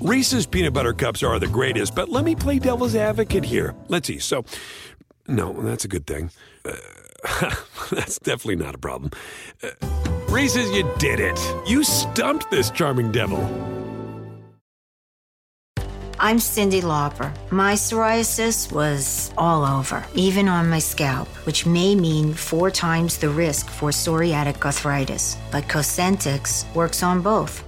Reese's peanut butter cups are the greatest, but let me play devil's advocate here. Let's see. So, no, that's a good thing. Uh, that's definitely not a problem. Uh, Reese's, you did it. You stumped this charming devil. I'm Cyndi Lauper. My psoriasis was all over, even on my scalp, which may mean four times the risk for psoriatic arthritis. But Cosentyx works on both.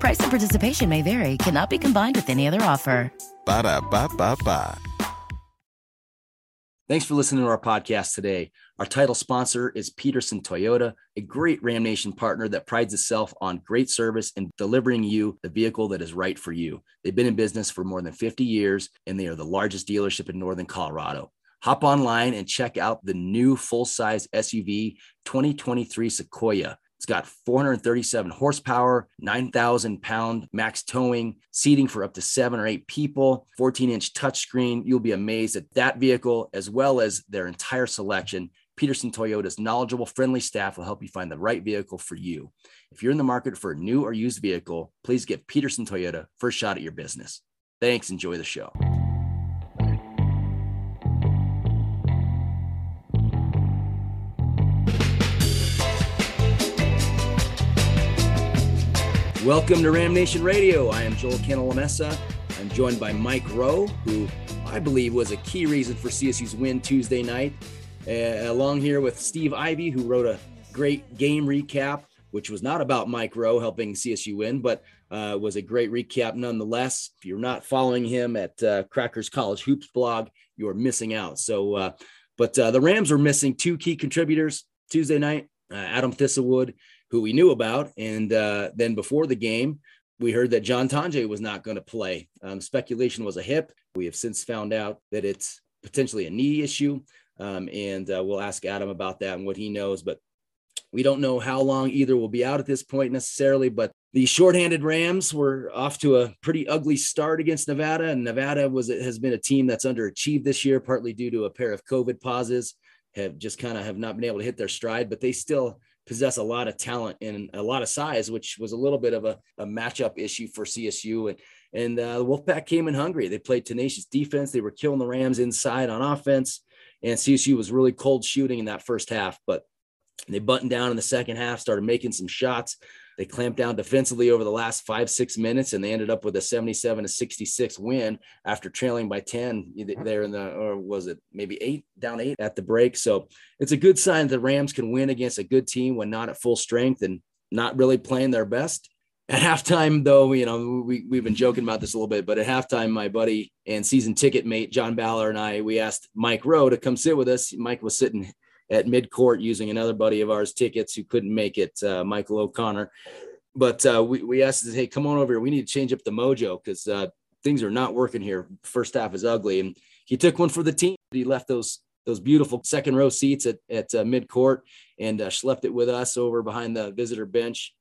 Price and participation may vary, cannot be combined with any other offer. Ba da ba ba ba. Thanks for listening to our podcast today. Our title sponsor is Peterson Toyota, a great Ram Nation partner that prides itself on great service and delivering you the vehicle that is right for you. They've been in business for more than 50 years and they are the largest dealership in Northern Colorado. Hop online and check out the new full size SUV 2023 Sequoia. It's got 437 horsepower, 9,000 pound max towing, seating for up to seven or eight people, 14 inch touchscreen. You'll be amazed at that vehicle as well as their entire selection. Peterson Toyota's knowledgeable, friendly staff will help you find the right vehicle for you. If you're in the market for a new or used vehicle, please give Peterson Toyota first shot at your business. Thanks. Enjoy the show. Welcome to Ram Nation Radio. I am Joel Cantalamessa. I'm joined by Mike Rowe, who I believe was a key reason for CSU's win Tuesday night. Uh, along here with Steve Ivy, who wrote a great game recap, which was not about Mike Rowe helping CSU win, but uh, was a great recap nonetheless. If you're not following him at uh, Crackers College Hoops blog, you are missing out. So, uh, but uh, the Rams were missing two key contributors Tuesday night. Uh, Adam Thistlewood who we knew about. And uh, then before the game, we heard that John Tonje was not going to play. Um, speculation was a hip. We have since found out that it's potentially a knee issue. Um, and uh, we'll ask Adam about that and what he knows. But we don't know how long either will be out at this point necessarily. But the shorthanded Rams were off to a pretty ugly start against Nevada. And Nevada was has been a team that's underachieved this year, partly due to a pair of COVID pauses, have just kind of have not been able to hit their stride, but they still possess a lot of talent and a lot of size, which was a little bit of a, a matchup issue for CSU. And and uh, the Wolfpack came in hungry. They played tenacious defense. They were killing the Rams inside on offense, and CSU was really cold shooting in that first half. But they buttoned down in the second half, started making some shots. They clamped down defensively over the last five, six minutes, and they ended up with a 77 to 66 win after trailing by 10 mm-hmm. there in the, or was it maybe eight, down eight at the break. So it's a good sign that the Rams can win against a good team when not at full strength and not really playing their best. At halftime, though, you know, we, we've been joking about this a little bit, but at halftime, my buddy and season ticket mate, John Baller, and I, we asked Mike Rowe to come sit with us. Mike was sitting at mid court using another buddy of ours tickets who couldn't make it, uh, Michael O'Connor. But uh, we, we asked, him, hey, come on over here. We need to change up the mojo because uh, things are not working here. First half is ugly. And he took one for the team. He left those those beautiful second row seats at, at uh, mid court and uh, schlepped it with us over behind the visitor bench.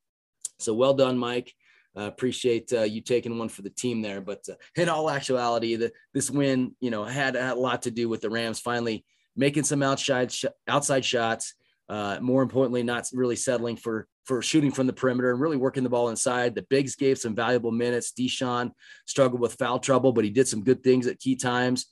So well done, Mike. Uh, appreciate uh, you taking one for the team there. But uh, in all actuality, the, this win, you know, had, had, a lot to do with the Rams finally making some outside sh- outside shots. Uh, more importantly, not really settling for for shooting from the perimeter and really working the ball inside. The bigs gave some valuable minutes. Deshaun struggled with foul trouble, but he did some good things at key times.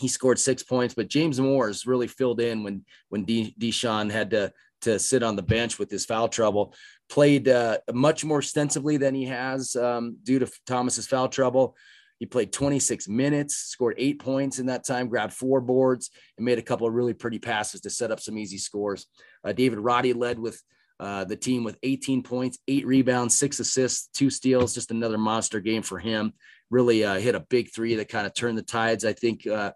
He scored six points, but James Moors really filled in when when De- Deshaun had to to sit on the bench with his foul trouble. Played uh, much more extensively than he has um, due to Thomas's foul trouble He played 26 minutes, scored eight points in that time, grabbed four boards, and made a couple of really pretty passes to set up some easy scores. Uh, David Roddy led with uh, the team with 18 points, eight rebounds, six assists, two steals. Just another monster game for him. Really uh, hit a big three that kind of turned the tides. I think uh,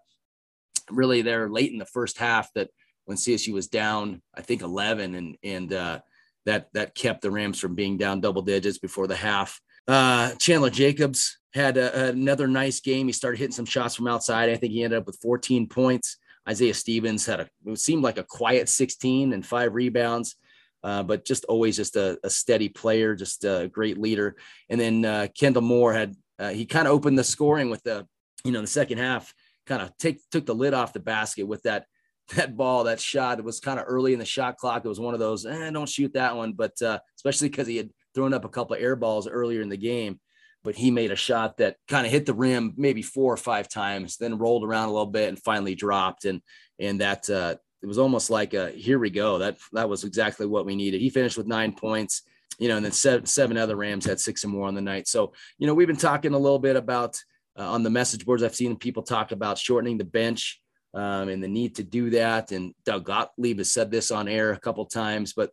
really there late in the first half that when CSU was down, I think 11, and and uh, that that kept the Rams from being down double digits before the half. Uh, Chandler Jacobs had a, another nice game. He started hitting some shots from outside. I think he ended up with 14 points. Isaiah Stevens had a it seemed like a quiet 16 and five rebounds. Uh, but just always just a, a, steady player, just a great leader. And then uh, Kendle Moore had uh, he kind of opened the scoring with the you know the second half, kind of take took the lid off the basket with that that ball, that shot. It was kind of early in the shot clock. It was one of those, eh, don't shoot that one, but uh, especially because he had thrown up a couple of air balls earlier in the game. But he made a shot that kind of hit the rim maybe four or five times, then rolled around a little bit and finally dropped. And and that uh, it was almost like a here we go. That that was exactly what we needed. He finished with nine points, you know, and then seven, seven other Rams had six or more on the night. So you know, we've been talking a little bit about uh, on the message boards. I've seen people talk about shortening the bench um, and the need to do that. And Doug Gottlieb has said this on air a couple times, but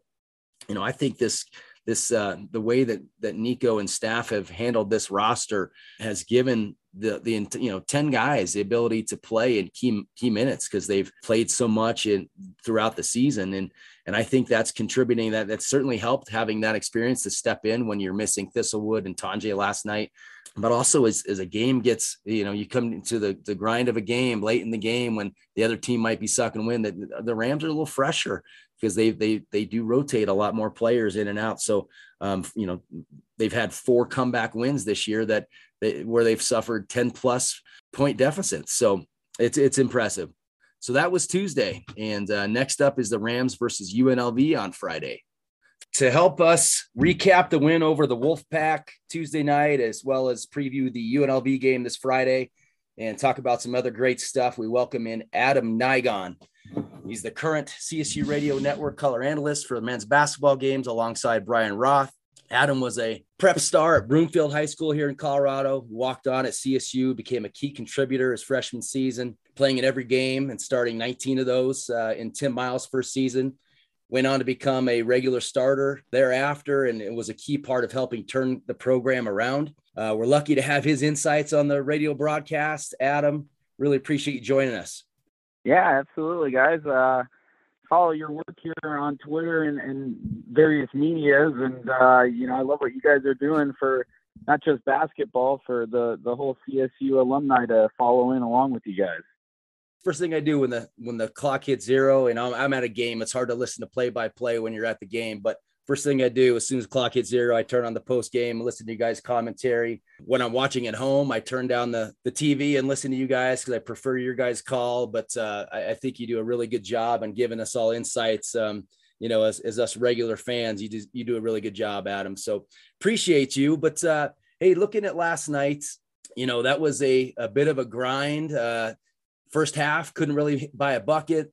you know, I think this this uh, the way that that Niko and staff have handled this roster has given the the you know 10 guys the ability to play in key key minutes because they've played so much in throughout the season. And and I think that's contributing that that's certainly helped having that experience to step in when you're missing Thistlewood and Tonje last night. But also as, as a game gets you know you come into the the grind of a game late in the game when the other team might be sucking wind that the Rams are a little fresher because they they they do rotate a lot more players in and out so um, you know they've had four comeback wins this year that where they've suffered 10 plus point deficits. So it's it's impressive. So that was Tuesday, and uh, next up is the Rams versus UNLV on Friday. To help us recap the win over the Wolfpack Tuesday night, as well as preview the UNLV game this Friday, and talk about some other great stuff, we welcome in Adam Nigon. He's the current CSU Radio Network color analyst for the men's basketball games alongside Brian Roth. Adam was a prep star at Broomfield High School here in Colorado. Walked on at CSU, became a key contributor his freshman season, playing in every game and starting 19 of those uh, in Tim Miles' first season. Went on to become a regular starter thereafter, and it was a key part of helping turn the program around. Uh, we're lucky to have his insights on the radio broadcast. Adam, really appreciate you joining us. Yeah, absolutely, guys. Uh, follow your work here on Twitter and, and various medias, and uh, you know I love what you guys are doing for not just basketball, for the the whole CSU alumni to follow in along with you guys. First thing I do when the when the clock hits zero and I'm, I'm at a game, it's hard to listen to play by play when you're at the game, but first thing I do as soon as clock hits zero, I turn on the post game, and listen to you guys' commentary. When I'm watching at home, I turn down the the TV and listen to you guys because I prefer your guys' call. But uh, I, I, think you do a really good job on giving us all insights. Um, you know, as, as us regular fans, you do you do a really good job, Adam. So appreciate you. But uh, hey, looking at last night, you know that was a a bit of a grind. Uh, first half couldn't really buy a bucket.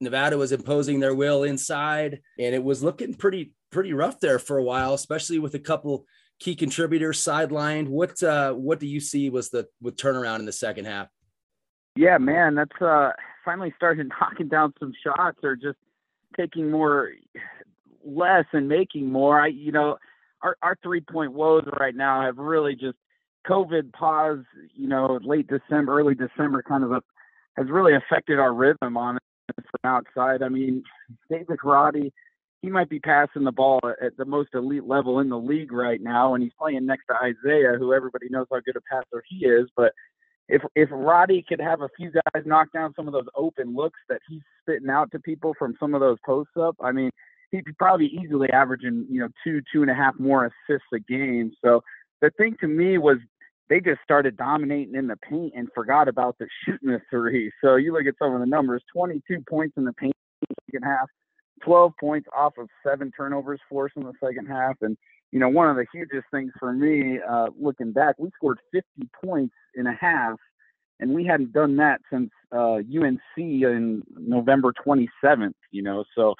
Nevada was imposing their will inside, and it was looking pretty pretty rough there for a while, especially with a couple key contributors sidelined. What uh, what do you see was the with turnaround in the second half? Yeah, man, that's uh, finally started knocking down some shots or just taking more less and making more. I you know our our three point woes right now have really just COVID pause. You know, late December, early December, kind of a, has really affected our rhythm on it from outside. I mean, David Roddy he might be passing the ball at the most elite level in the league right now, and he's playing next to Isaiah, who everybody knows how good a passer he is. But if if Roddy could have a few guys knock down some of those open looks that he's spitting out to people from some of those posts up, I mean, he'd probably easily averaging you know two two and a half more assists a game. So the thing to me was they just started dominating in the paint and forgot about the shooting the three. So you look at some of the numbers: 22 points in the paint second half, 12 points off of seven turnovers for us in the second half. And, you know, one of the hugest things for me, uh, looking back, we scored 50 points in a half, and we hadn't done that since uh, UNC in November 27th, you know. So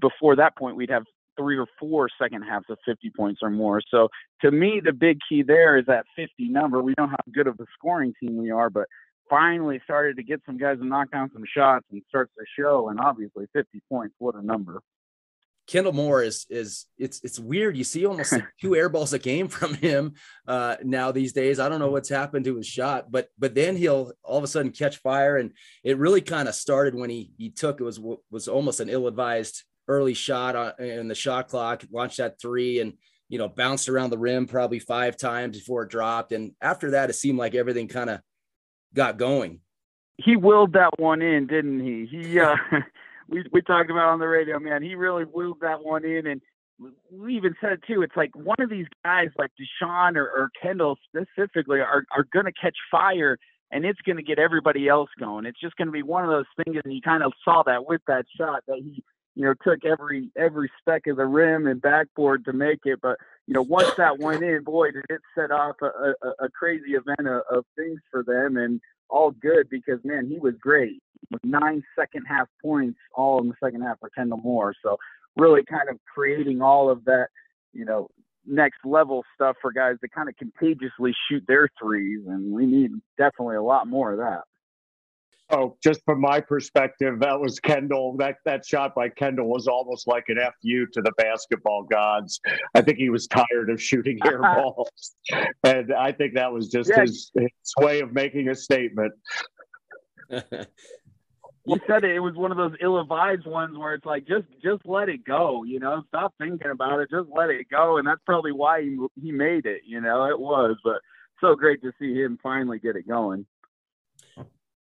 before that point, we'd have three or four second halves of 50 points or more. So to me, the big key there is that 50 number. We know how good of a scoring team we are, but finally started to get some guys to knock down some shots and starts the show. And obviously, 50 points, what a number. Kendle Moore is is it's it's weird. You see almost like two air balls a game from him uh, now these days. I don't know what's happened to his shot, but but then he'll all of a sudden catch fire, and it really kind of started when he he took it was was almost an ill advised early shot on, in the shot clock, launched that three, and you know bounced around the rim probably five times before it dropped, and after that it seemed like everything kind of got going. He willed that one in, didn't he? He uh, we we talked about on the radio, man. He really willed that one in, and we even said it too. It's like one of these guys, like Deshaun or, or Kendle specifically, are are going to catch fire, and it's going to get everybody else going. It's just going to be one of those things, and you kind of saw that with that shot that he, you know, took every every speck of the rim and backboard to make it. But you know, once that went in, boy, did it set off a, a, a crazy event of, of things for them, and all good because man, he was great with nine second half points all in the second half for Kendle Moore. So really kind of creating all of that, you know, next level stuff for guys to kind of contagiously shoot their threes. And we need definitely a lot more of that. Oh, just from my perspective, that was Kendle. That that shot by Kendle was almost like an fu to the basketball gods. I think he was tired of shooting air uh-huh. balls, and I think that was just yeah. his, his way of making a statement. you said it, it was one of those ill-advised ones where it's like just just let it go you know stop thinking about it just let it go and that's probably why he he made it you know it was but so great to see him finally get it going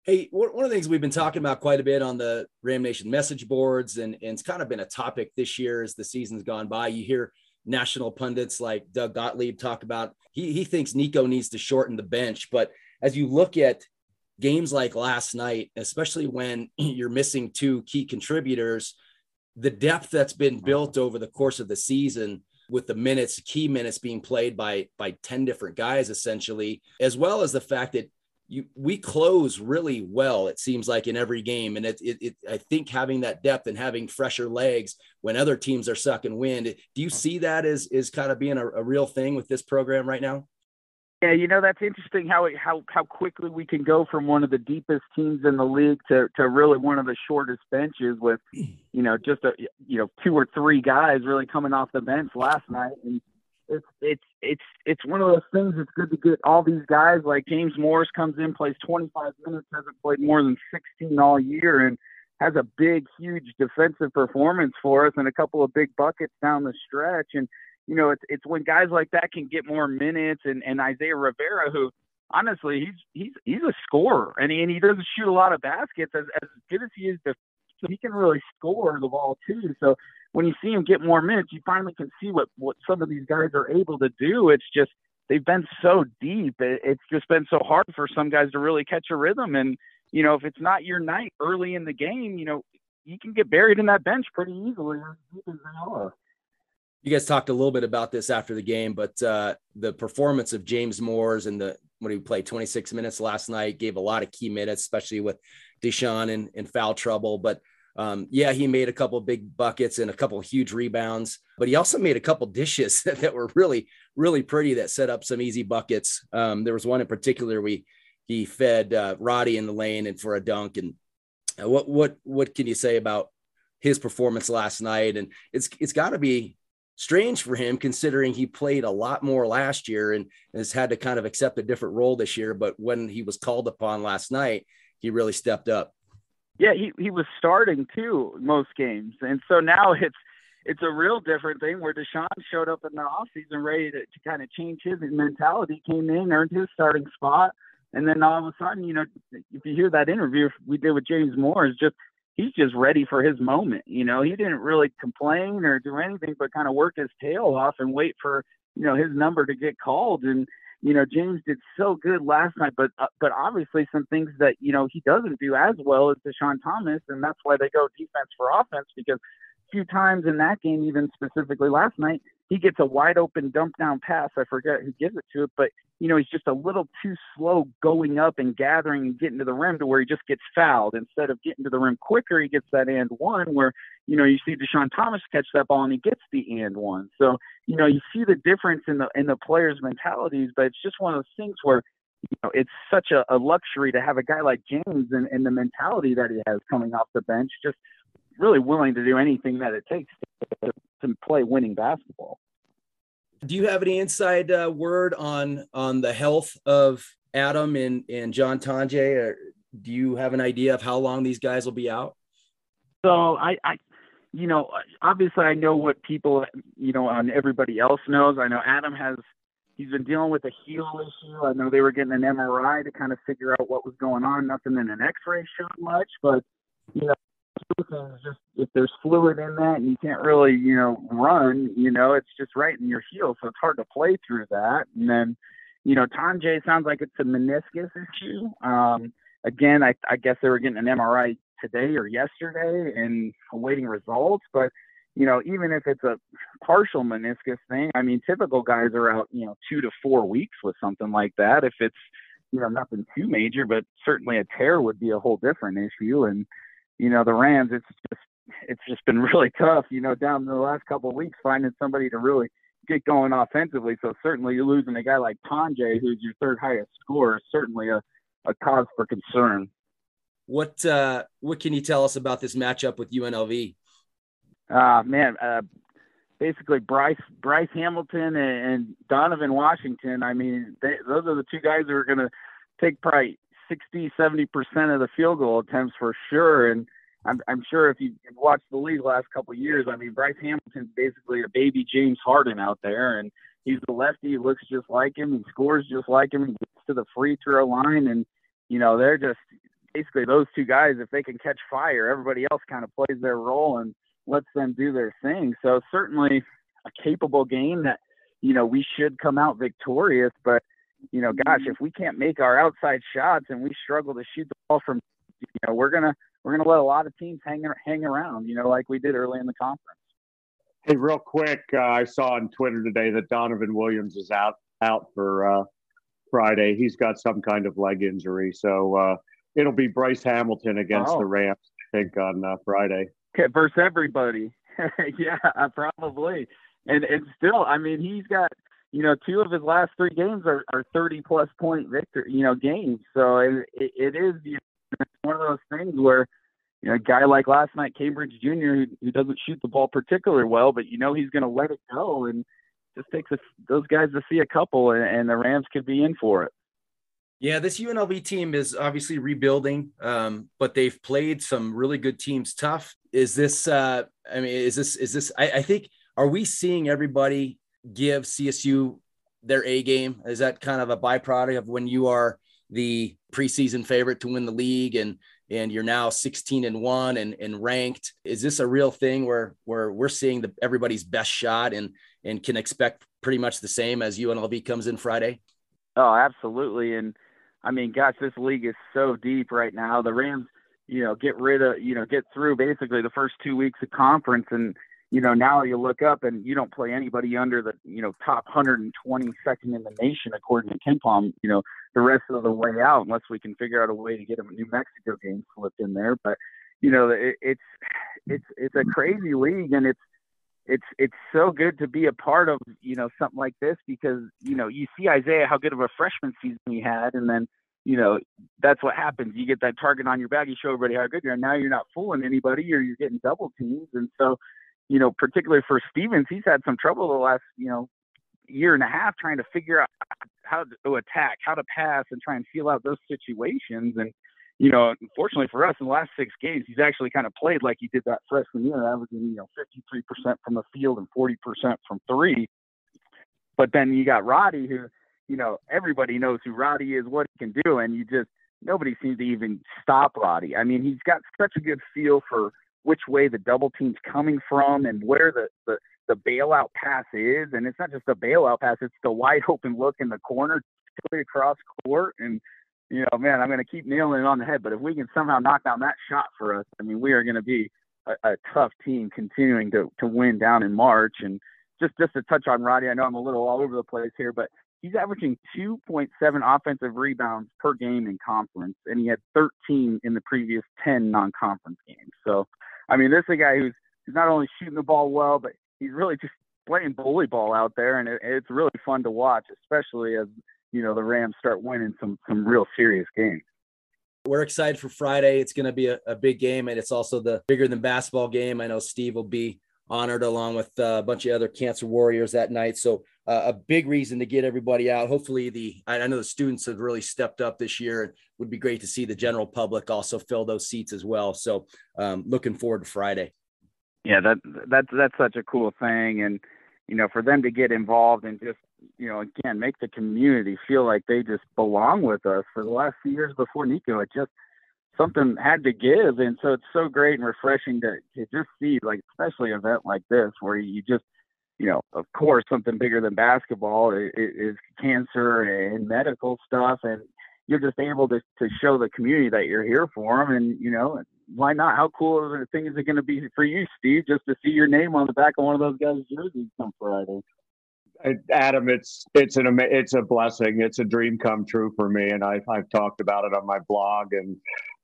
hey one of the things we've been talking about quite a bit on the ram nation message boards and, and it's kind of been a topic this year as the season's gone by. You hear national pundits like doug gottlieb talk about he, he thinks niko needs to shorten the bench. But as you look at games like last night, especially when you're missing two key contributors, the depth that's been built over the course of the season with the minutes, key minutes being played by by 10 different guys essentially, as well as the fact that you we close really well, it seems like in every game. And it, it, it I think having that depth and having fresher legs when other teams are sucking wind, do you see that as is kind of being a, a real thing with this program right now? Yeah, you know that's interesting how it, how how quickly we can go from one of the deepest teams in the league to to really one of the shortest benches with, you know, just a you know two or three guys really coming off the bench last night, and it's it's it's it's one of those things. It's good to get all these guys like James Morris comes in, plays 25 minutes, hasn't played more than 16 all year, and has a big, huge defensive performance for us and a couple of big buckets down the stretch, and you know, it's it's when guys like that can get more minutes, and and Isaiah Rivera, who honestly he's he's he's a scorer, and he, and he doesn't shoot a lot of baskets as as good as he is. So he can really score the ball too. So when you see him get more minutes, you finally can see what what some of these guys are able to do. It's just they've been so deep. It's just been so hard for some guys to really catch a rhythm. And you know, if it's not your night early in the game, you know, you can get buried in that bench pretty easily you guys talked a little bit about this after the game, but uh, the performance of James Moors and the when he played 26 minutes last night gave a lot of key minutes, especially with Deshaun in, in foul trouble. But um, yeah, he made a couple big buckets and a couple huge rebounds, but he also made a couple dishes that, that were really, really pretty that set up some easy buckets. Um, there was one in particular we he fed uh, Roddy in the lane and for a dunk. And uh, what what what can you say about his performance last night? And it's it's got to be strange for him considering he played a lot more last year and has had to kind of accept a different role this year. But when he was called upon last night, he really stepped up. Yeah, he, he was starting too most games. And so now it's it's a real different thing where Deshaun showed up in the offseason ready to, to kind of change his mentality, came in, earned his starting spot. And then all of a sudden, you know, if you hear that interview we did with James Moore, is just he's just ready for his moment. You know, he didn't really complain or do anything but kind of work his tail off and wait for you know his number to get called. And you know, James did so good last night, but uh, but obviously some things that you know he doesn't do as well as Deshaun Thomas, and that's why they go defense for offense because a few times in that game, even specifically last night, he gets a wide open dump down pass. I forget who gives it to it, but you know, he's just a little too slow going up and gathering and getting to the rim to where he just gets fouled. Instead of getting to the rim quicker, he gets that and one where, you know, you see Deshaun Thomas catch that ball and he gets the and one. So, you know, you see the difference in the in the players' mentalities, but it's just one of those things where you know, it's such a, a luxury to have a guy like James and, and the mentality that he has coming off the bench, just really willing to do anything that it takes to, to play winning basketball. Do you have any inside uh, word on on the health of Adam and and John Tonje? Or do you have an idea of how long these guys will be out? So I, I, you know, obviously I know what people, you know, on everybody else knows. I know Adam has he's been dealing with a heel issue. I know they were getting an MRI to kind of figure out what was going on. Nothing in an X-ray showed much, but you know, just if there's fluid in that and you can't really, you know, run, you know, it's just right in your heel, so it's hard to play through that. And then, you know, Tonje sounds like it's a meniscus issue. Um, again, I, I guess they were getting an MRI today or yesterday and awaiting results, but you know, even if it's a partial meniscus thing, I mean, typical guys are out, you know, two to four weeks with something like that. If it's, you know, nothing too major, but certainly a tear would be a whole different issue. And, you know, the Rams, it's just it's just been really tough, you know, down in the last couple of weeks finding somebody to really get going offensively. So certainly you're losing a guy like Tonje, who's your third highest scorer, is certainly a, a cause for concern. What uh, what can you tell us about this matchup with UNLV? Uh, man, uh, basically Bryce Bryce Hamilton and, and Donovan Washington. I mean, they, those are the two guys who are going to take probably 60, 70 percent of the field goal attempts for sure. And I'm, I'm sure if you've watched the league the last couple of years, I mean, Bryce Hamilton's basically a baby James Harden out there, and he's the lefty. Looks just like him. He scores just like him. He gets to the free throw line, and you know they're just basically those two guys. If they can catch fire, everybody else kind of plays their role and lets them do their thing. So certainly a capable game that you know we should come out victorious, but you know, gosh, if we can't make our outside shots and we struggle to shoot the ball from, you know, we're gonna we're gonna let a lot of teams hang hang around, you know, like we did early in the conference. Hey, real quick, uh, I saw on Twitter today that Donovan Williams is out out for uh, Friday. He's got some kind of leg injury, so uh, it'll be Bryce Hamilton against oh. the Rams, I think, on uh, Friday. Okay, versus everybody. yeah, probably. And and still, I mean, he's got you know, two of his last three games are, are 30 plus point victor, you know, games. So it, it, is you know, one of those things where, you know, a guy like last night, Cambridge Jr., who, who doesn't shoot the ball particularly well, but you know he's going to let it go, and just takes a, those guys to see a couple, and, and the Rams could be in for it. Yeah, this UNLV team is obviously rebuilding, um, but they've played some really good teams tough. Is this? Uh, I mean, is this? Is this? I, I think. Are we seeing everybody give CSU their A game? Is that kind of a byproduct of when you are the preseason favorite to win the league and and you're now 16 and 1 and, and ranked? Is this a real thing where where we're seeing the everybody's best shot and and can expect pretty much the same as UNLV comes in Friday? Oh absolutely. And I mean gosh this league is so deep right now. The Rams you know get rid of you know get through basically the first 2 weeks of conference and you know, now you look up and you don't play anybody under the, you know, top 122nd in the nation according to KenPom, you know, the rest of the way out unless we can figure out a way to get a New Mexico game slipped in there. But, you know, it, it's it's it's a crazy league and it's it's it's so good to be a part of, you know, something like this because, you know, you see Isaiah how good of a freshman season he had and then you know, that's what happens. You get that target on your back, you show everybody how good you are. And now you're not fooling anybody or you're getting double teams. And so, you know, particularly for Stevens, he's had some trouble the last, you know, year and a half trying to figure out how to attack, how to pass, and try and feel out those situations. And, you know, unfortunately for us, in the last six games, he's actually kind of played like he did that freshman year, averaging, you know, 53% from the field and 40% from three. But then you got Roddy, who, you know, everybody knows who Roddy is, what he can do, and you just nobody seems to even stop Roddy. I mean, he's got such a good feel for which way the double team's coming from and where the, the, the bailout pass is. And it's not just a bailout pass, it's the wide open look in the corner across court. And, you know, man, I'm going to keep nailing it on the head. But if we can somehow knock down that shot for us, I mean, we are going to be a, a tough team continuing to, to win down in March. And just just to touch on Roddy, I know I'm a little all over the place here, but he's averaging 2.7 offensive rebounds per game in conference, and he had 13 in the previous 10 non-conference games. So, I mean, this is a guy who's, who's not only shooting the ball well, but he's really just playing bully ball out there, and it, it's really fun to watch, especially as you know the Rams start winning some some real serious games. We're excited for Friday. It's going to be a, a big game, and it's also the bigger than basketball game. I know Steve will be honored along with uh, a bunch of other cancer warriors that night. So uh, a big reason to get everybody out. Hopefully the I know the students have really stepped up this year. It would be great to see the general public also fill those seats as well. So um, looking forward to Friday. Yeah, that that's that's such a cool thing, and you know for them to get involved and just you know again make the community feel like they just belong with us. For the last few years before Niko, it just something had to give. And so it's so great and refreshing to, to just see, like, especially an event like this where you just, you know, of course, something bigger than basketball is, is cancer and medical stuff. And you're just able to, to show the community that you're here for them. And, you know, why not? How cool of a thing is it going to be for you, Steve, just to see your name on the back of one of those guys' jerseys come Friday? Uh, Adam, it's it's an it's a blessing. It's a dream come true for me, and I've I've talked about it on my blog and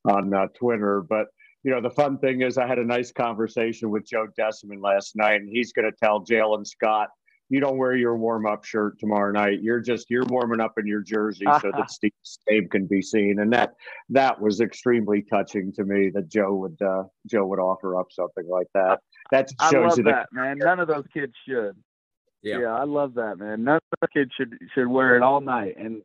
on uh, Twitter. But you know, the fun thing is, I had a nice conversation with Joe Deciman last night, and he's going to tell Jalen Scott, "You don't wear your warm up shirt tomorrow night. You're just you're warming up in your jersey so that Steve, Steve can be seen." And that that was extremely touching to me that Joe would uh, Joe would offer up something like that. That shows I love you that, man. None of those kids should. Yeah. yeah, I love that, man. None of the kids should should wear it all night, and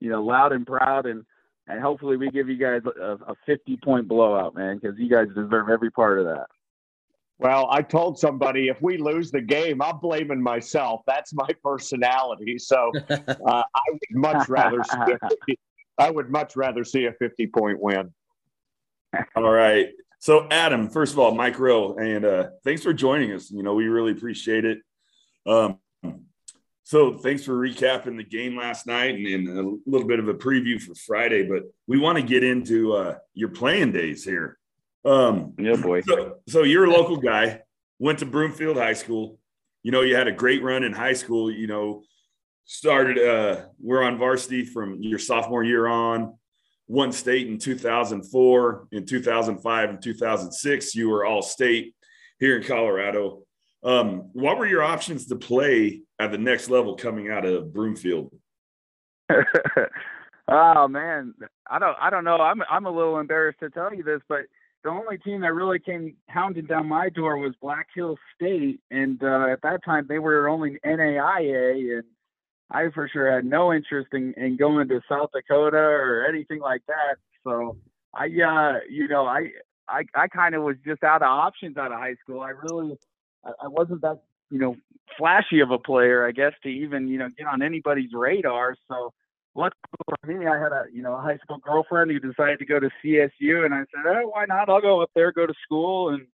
you know, loud and proud, and and hopefully we give you guys a, a 50 point blowout, man, because you guys deserve every part of that. Well, I told somebody if we lose the game, I'm blaming myself. That's my personality. So uh, I would much rather see a 50, I would much rather see a 50 point win. All right. So Adam, first of all, Mike Rowe, and uh, thanks for joining us. You know, we really appreciate it. Um, so thanks for recapping the game last night and, and, a little bit of a preview for Friday. But we want to get into uh, your playing days here. Um, yeah, boy. So, so you're a local guy, went to Broomfield High School. You know, you had a great run in high school. You know, started. Uh, we're on varsity from your sophomore year on. Won state in 2004. In 2005 and 2006, you were all state here in Colorado. Um, what were your options to play at the next level coming out of Broomfield? oh man, I don't I don't know. I'm I'm a little embarrassed to tell you this, but the only team that really came hounding down my door was Black Hills State, and uh, at that time they were only NAIA, and I for sure had no interest in, in going to South Dakota or anything like that. So I, uh, you know, I I I kind of was just out of options out of high school. I really I, wasn't that you know flashy of a player, I guess, to even you know get on anybody's radar. So luckily for me, I had a you know a high school girlfriend who decided to go to CSU, and I said, oh, why not? I'll go up there, go to school, and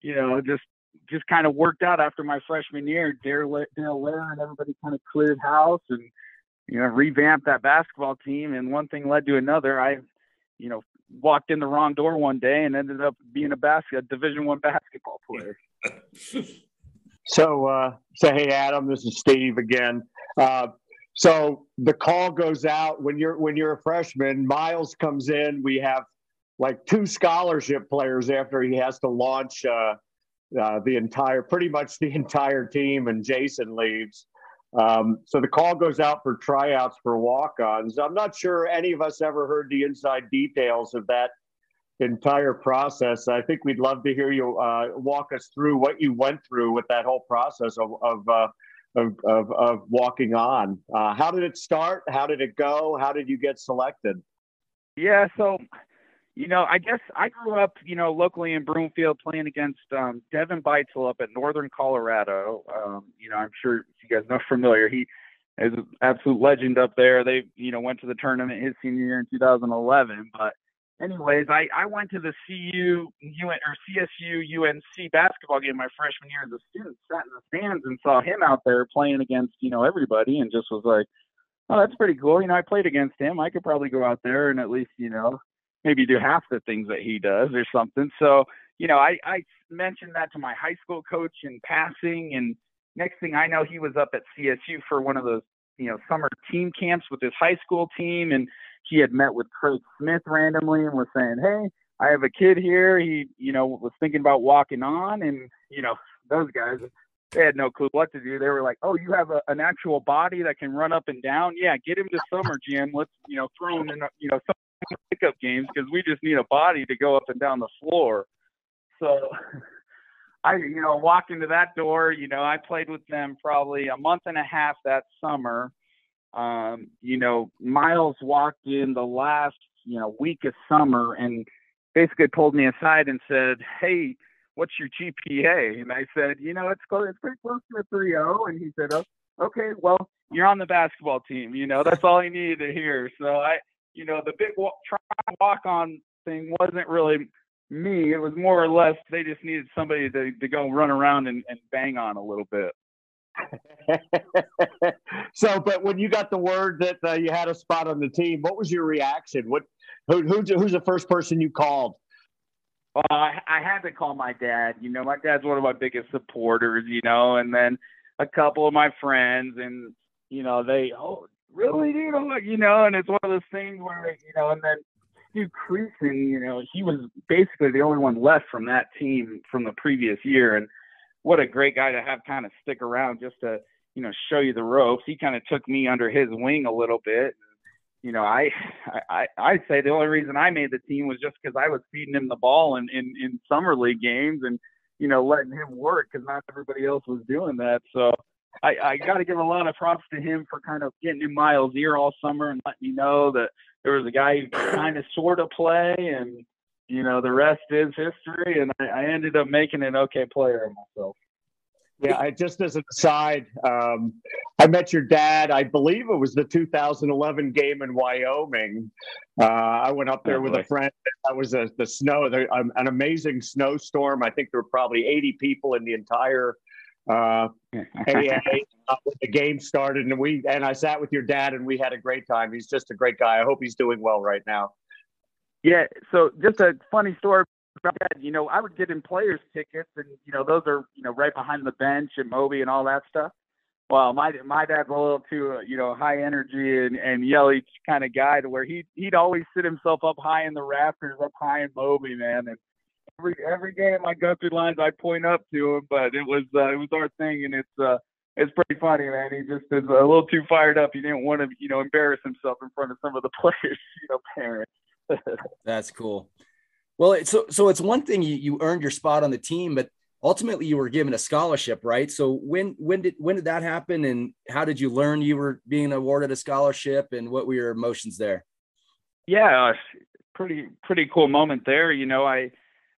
you know just just kind of worked out after my freshman year. Dale, Dale Layer and everybody kind of cleared house and you know revamped that basketball team, and one thing led to another. I you know walked in the wrong door one day and ended up being a basket a division one basketball player so, uh, so hey, Adam, this is Steve again. Uh, so the call goes out when you're when you're a freshman. Miles comes in. We have like two scholarship players after he has to launch uh, uh, the entire, pretty much the entire team, and Jason leaves. Um, so the call goes out for tryouts for walk-ons. I'm not sure any of us ever heard the inside details of that entire process. I think we'd love to hear you uh, walk us through what you went through with that whole process of of uh, of, of, of, walking on. Uh, how did it start? How did it go? How did you get selected? Yeah, so you know, I guess I grew up, you know, locally in Broomfield playing against um, Devon Beitzel up at Northern Colorado. Um, you know, I'm sure you guys know familiar. He is an absolute legend up there. They, you know, went to the tournament his senior year in 2011, but anyways, I, I went to the CU UN, or CSU UNC basketball game my freshman year as a student, sat in the stands and saw him out there playing against you know everybody, and just was like, oh, that's pretty cool. You know, I played against him. I could probably go out there and at least you know maybe do half the things that he does or something. So you know, I I mentioned that to my high school coach in passing and next thing I know, he was up at CSU for one of those, you know, summer team camps with his high school team, and he had met with Craig Smith randomly and was saying, "Hey, I have a kid here. He, you know, was thinking about walking on, and you know, those guys." They had no clue what to do. They were like, "Oh, you have a, an actual body that can run up and down. Yeah, get him to summer gym. Let's, you know, throw him in, you know, some pickup games because we just need a body to go up and down the floor." So I, you know, walked into that door. You know, I played with them probably a month and a half that summer. Um, you know, Miles walked in the last, you know, week of summer and basically pulled me aside and said, "Hey, what's your GPA?" And I said, "You know, it's close, it's pretty close to a 3.0." And he said, "Oh, okay, well, you're on the basketball team. You know, that's all he needed to hear." So I, you know, the big walk, walk on thing wasn't really me. It was more or less they just needed somebody to, to go run around and, and bang on a little bit. so, but when you got the word that uh, you had a spot on the team, what was your reaction? What, who, who who's the first person you called? Well, I, I had to call my dad. You know, my dad's one of my biggest supporters. You know, and then a couple of my friends, and you know, they oh really, you know, you know, and it's one of those things where you know, and then Stu Creason, you know, he was basically the only one left from that team from the previous year. And what a great guy to have kind of stick around just to, you know, show you the ropes. He kind of took me under his wing a little bit. You know, I, I, I'd say the only reason I made the team was just because I was feeding him the ball in, in, in summer league games and, you know, letting him work because not everybody else was doing that. So I, I got to give a lot of props to him for kind of getting in Miles' ear all summer and letting me know that there was a guy who kind of sort of play, and you know the rest is history. And I, I ended up making an okay player of myself. Yeah, I just as an aside, um, I met your dad. I believe it was the 2011 game in Wyoming. Uh, I went up there oh, with a friend. That was a, the snow, the, um, an amazing snowstorm. I think there were probably 80 people in the entire uh, uh, when the game started, and we and I sat with your dad, and we had a great time. He's just a great guy. I hope he's doing well right now. Yeah. So just a funny story about that. You know, I would get in players tickets, and you know those are you know right behind the bench and Moby and all that stuff. Well, my my dad's a little too uh, you know high energy and and yelly kind of guy to where he he'd always sit himself up high in the rafters, up high in Moby, man, and every every game I go through lines I point up to him, but it was uh, it was our thing, and it's uh, it's pretty funny, man. He just is a little too fired up. He didn't want to, you know, embarrass himself in front of some of the players, you know, parents. That's cool. Well, it's, so so it's one thing you, you earned your spot on the team, but ultimately you were given a scholarship, right? So when when did when did that happen, and how did you learn you were being awarded a scholarship, and what were your emotions there? Yeah, uh, pretty pretty cool moment there. You know, I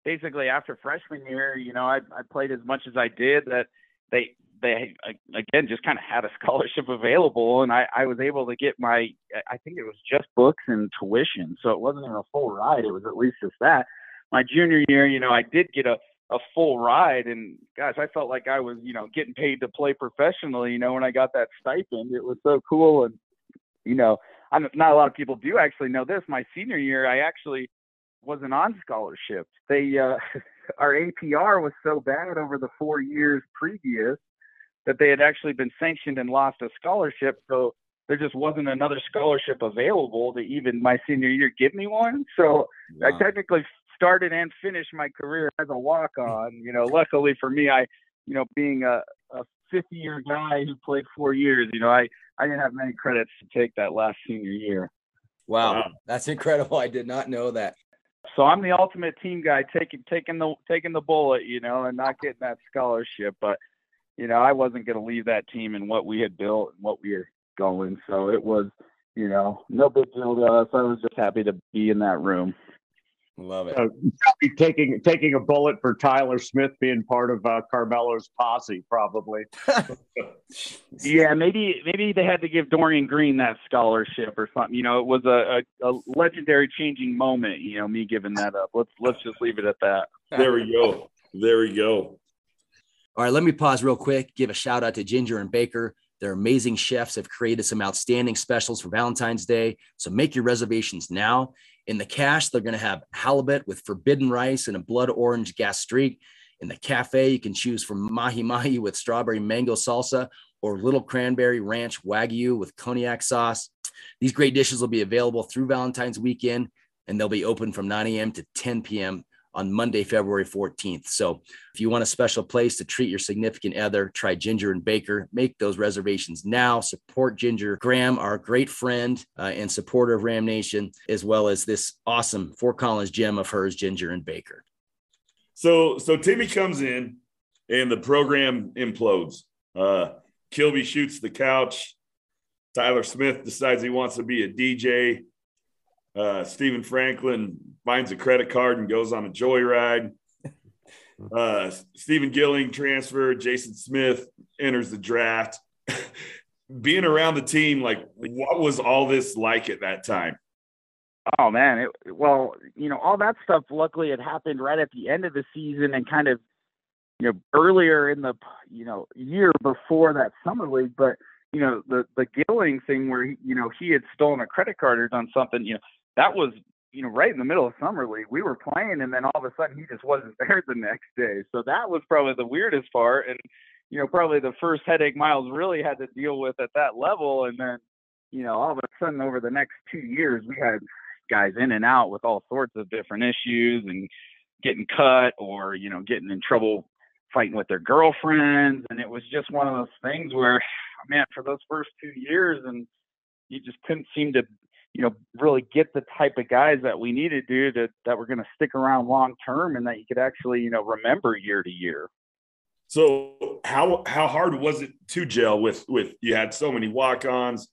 basically after freshman year, you know, I, I played as much as I did that they they again just kind of had a scholarship available and I, I was able to get my I think it was just books and tuition. So it wasn't even a full ride, it was at least just that. My junior year, you know, I did get a a full ride and gosh, I felt like I was, you know, getting paid to play professionally, you know, when I got that stipend. It was so cool and you know, I'm not a lot of people do actually know this. My senior year, I actually wasn't on scholarship. They uh, our APR was so bad over the four years previous that they had actually been sanctioned and lost a scholarship. So there just wasn't another scholarship available to even my senior year give me one. So wow. I technically started and finished my career as a walk on. You know, luckily for me, I, you know, being a, a 50 year guy who played four years, you know, I, I didn't have many credits to take that last senior year. Wow, wow. that's incredible. I did not know that. So I'm the ultimate team guy, taking taking the taking the bullet, you know, and not getting that scholarship. But you know, I wasn't going to leave that team and what we had built and what we were going. So it was, you know, no big deal to us. I was just happy to be in that room. Love it. Uh, taking taking a bullet for Tyler Smith being part of uh, Carmelo's posse, probably. yeah, maybe maybe they had to give Dorian Green that scholarship or something. You know, it was a, a, a legendary changing moment. You know, me giving that up. Let's let's just leave it at that. There we go. There we go. All right, let me pause real quick. Give a shout out to Ginger and Baker. Their amazing chefs have created some outstanding specials for Valentine's Day. So make your reservations now. In the Cache, they're going to have halibut with forbidden rice and a blood orange gastrique. In the cafe, you can choose from mahi mahi with strawberry mango salsa or little cranberry ranch wagyu with cognac sauce. These great dishes will be available through Valentine's weekend and they'll be open from 9 a.m. to 10 p.m. on Monday, February 14th. So if you want a special place to treat your significant other, try Ginger and Baker. Make those reservations now. Support Ginger Graham, our great friend uh, and supporter of Ram Nation, as well as this awesome Fort Collins gem of hers, Ginger and Baker. So, so Timmy comes in and the program implodes. Uh, Kilby shoots the couch. Tyler Smith decides he wants to be a DJ. Uh, Stephen Franklin finds a credit card and goes on a joyride. Uh, Stephen Gilling transferred. Jason Smith enters the draft. Being around the team, like, what was all this like at that time? Oh man, it, well, you know, all that stuff luckily had happened right at the end of the season and kind of, you know, earlier in the, you know, year before that summer league. But you know, the the Gilling thing where he, you know he had stolen a credit card or done something, you know, that was you know right in the middle of summer league. We were playing, and then all of a sudden he just wasn't there the next day. So that was probably the weirdest part, and you know probably the first headache Miles really had to deal with at that level. And then you know all of a sudden over the next two years we had guys in and out with all sorts of different issues and getting cut or you know getting in trouble fighting with their girlfriends and it was just one of those things where man for those first two years and you just couldn't seem to you know, really get the type of guys that we needed to that that were going to stick around long term and that you could actually, you know, remember year to year. So how how hard was it to gel with with you had so many walk-ons,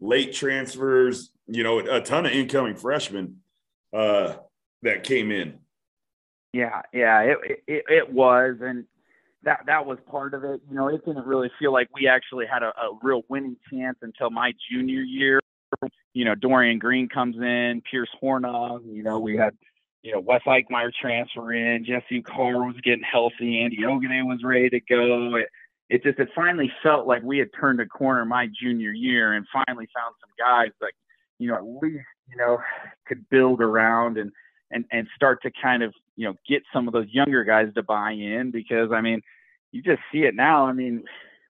late transfers, you know, a ton of incoming freshmen uh, that came in. Yeah, yeah, it, it it was, and that that was part of it. You know, it didn't really feel like we actually had a, a real winning chance until my junior year you know, Dorian Green comes in, Pierce Hornung, you know, we had, you know, Wes Eikmeier transfer in, Jesse Carr was getting healthy, Andy Ogide was ready to go. It, it just, it finally felt like we had turned a corner my junior year and finally found some guys that, you know, at least, you know, could build around and, and, and start to kind of, you know, get some of those younger guys to buy in because, I mean, you just see it now. I mean,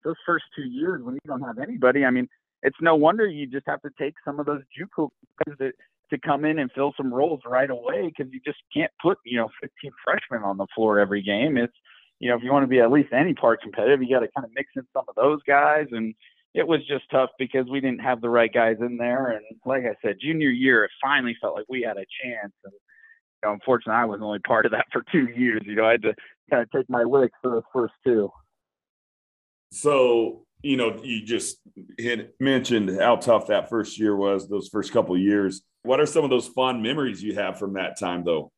those first two years when you don't have anybody, I mean, it's no wonder you just have to take some of those JUCO guys to, to come in and fill some roles right away because you just can't put you know 15 freshmen on the floor every game. It's you know if you want to be at least any part competitive, you got to kind of mix in some of those guys and. It was just tough because we didn't have the right guys in there, and like I said, junior year it finally felt like we had a chance. And you know, unfortunately, I was only part of that for two years. You know, I had to kind of take my licks for the first two. So you know, you just hit, mentioned how tough that first year was, those first couple years. What are some of those fond memories you have from that time, though?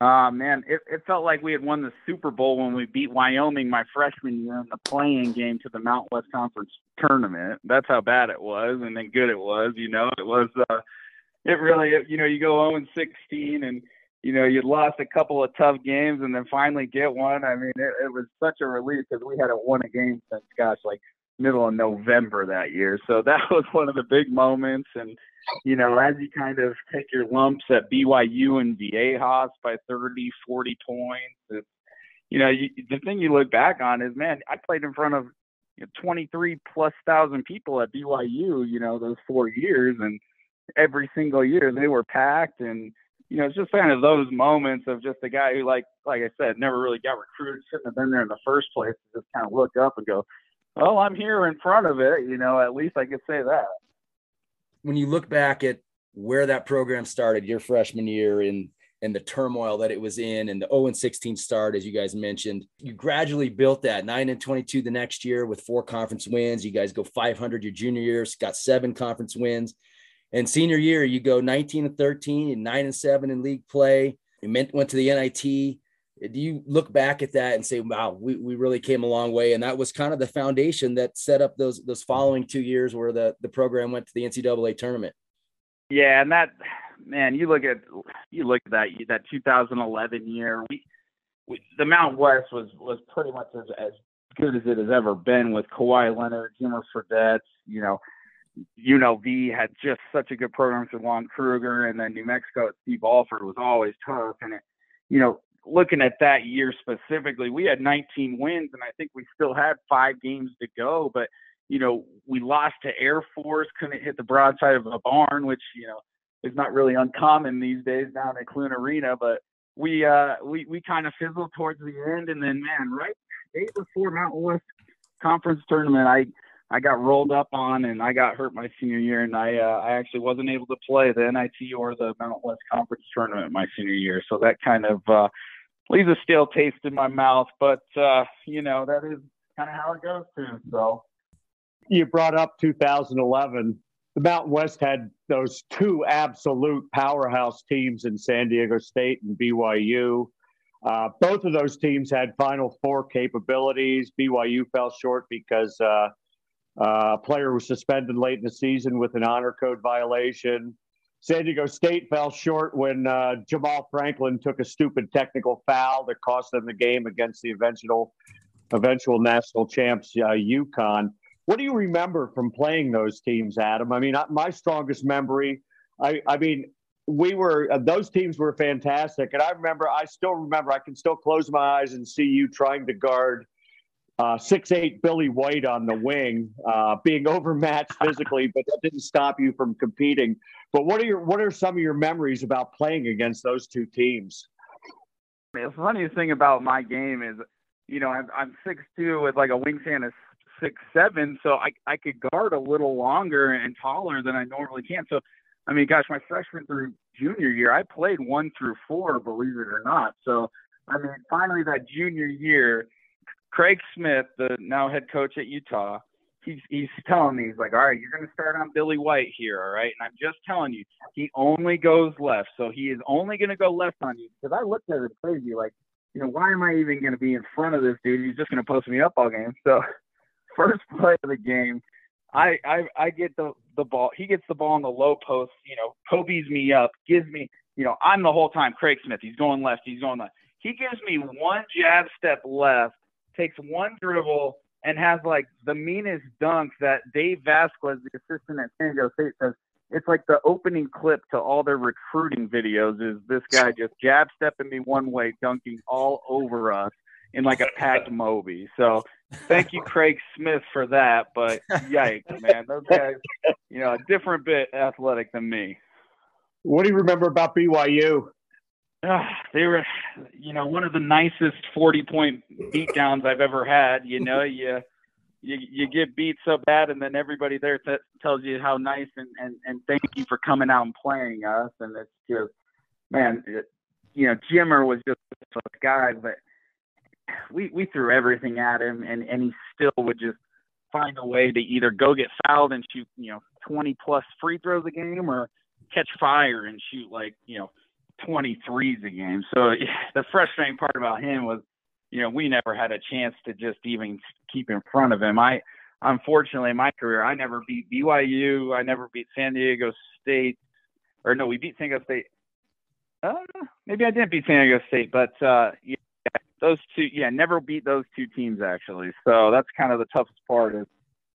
Uh, man, it, it felt like we had won the Super Bowl when we beat Wyoming my freshman year in the playing game to the Mount West Conference tournament. That's how bad it was and then good it was. You know, it was, uh, it really, you know, you go 0 16 and, you know, you'd lost a couple of tough games and then finally get one. I mean, it, it was such a relief because we hadn't won a game since, gosh, like middle of November that year. So that was one of the big moments. And, you know, as you kind of take your lumps at BYU and Viejas by 30, 40 points, you know, you, the thing you look back on is, man, I played in front of you know, 23 plus thousand people at BYU, you know, those four years. And every single year they were packed. And, you know, it's just kind of those moments of just a guy who, like, like I said, never really got recruited, shouldn't have been there in the first place. Just kind of look up and go, well, I'm here in front of it. You know, at least I could say that. When you look back at where that program started, your freshman year, and and the turmoil that it was in, and the 0 and 16 start, as you guys mentioned, you gradually built that 9 and 22 the next year with four conference wins. You guys go 500 your junior year, got seven conference wins. And senior year, you go 19 and 13 and 9 and 7 in league play. You went to the NIT do you look back at that and say, wow, we, we really came a long way? And that was kind of the foundation that set up those those following two years where the, the program went to the NCAA tournament. Yeah, and that man, you look at you look at that that 2011 year. We, we the Mount West was was pretty much as, as good as it has ever been with Kawhi Leonard, Jimmer Fredette, you know, UNLV had just such a good program with Lon Kruger, and then New Mexico Steve Alford was always tough, and it, you know, looking at that year specifically, we had 19 wins, and I think we still had five games to go. But you know, we lost to Air Force, couldn't hit the broadside of a barn, which you know is not really uncommon these days down at Clune Arena. But we uh, we we kind of fizzled towards the end, and then man, right day before Mountain West Conference tournament, I I got rolled up on and I got hurt my senior year, and I uh, I actually wasn't able to play the NIT or the Mountain West Conference tournament my senior year. So that kind of uh, leaves a stale taste in my mouth. But uh, you know that is kind of how it goes too. So you brought up 2011. The Mountain West had those two absolute powerhouse teams in San Diego State and BYU. Uh, both of those teams had Final Four capabilities. BYU fell short because uh, uh, a player was suspended late in the season with an honor code violation. San Diego State fell short when uh, Jamaal Franklin took a stupid technical foul that cost them the game against the eventual eventual national champs uh, UConn. What do you remember from playing those teams, Adam? I mean, my strongest memory. I, I mean, we were uh, those teams were fantastic, and I remember. I still remember. I can still close my eyes and see you trying to guard uh, six eight Billy White on the wing, uh, being overmatched physically, but that didn't stop you from competing. But what are your what are some of your memories about playing against those two teams? The funniest thing about my game is, you know, I'm, I'm six two with like a wingspan of six seven, so I I could guard a little longer and taller than I normally can. So, I mean, gosh, my freshman through junior year, I played one through four, believe it or not. So, I mean, finally that junior year Craig Smith, the now head coach at Utah, he's he's telling me he's like, all right, you're going to start on Billy White here, all right? And I'm just telling you, he only goes left, so he is only going to go left on you. Because I looked at it crazy, like, you know, why am I even going to be in front of this dude? He's just going to post me up all game. So, first play of the game, I I I get the the ball. He gets the ball in the low post. You know, Kobe's me up, gives me. You know, I'm the whole time Craig Smith. He's going left. He's going left. He gives me one jab step left takes one dribble and has like the meanest dunk that Dave Vasquez, the assistant at San Diego State, says it's like the opening clip to all their recruiting videos is this guy just jab stepping me one way, dunking all over us in like a packed Moby. So thank you, Craig Smith, for that. But yikes, man, those guys, you know, a different bit athletic than me. What do you remember about BYU? Uh, they were, you know, one of the nicest 40 point beatdowns I've ever had. You know, you, you, you get beat so bad, and then everybody there t- tells you how nice and, and, and thank you for coming out and playing us. And it's just, man, it, you know, Jimmer was just a guy, but we, we threw everything at him, and, and he still would just find a way to either go get fouled and shoot, you know, 20 plus free throws a game or catch fire and shoot like, you know, 23s a game. So yeah, the frustrating part about him was, you know, we never had a chance to just even keep in front of him. I, unfortunately, in my career, I never beat BYU. I never beat San Diego State, or no, we beat San Diego State. Uh, maybe I didn't beat San Diego State, but uh, yeah, those two, yeah, never beat those two teams actually. So that's kind of the toughest part is,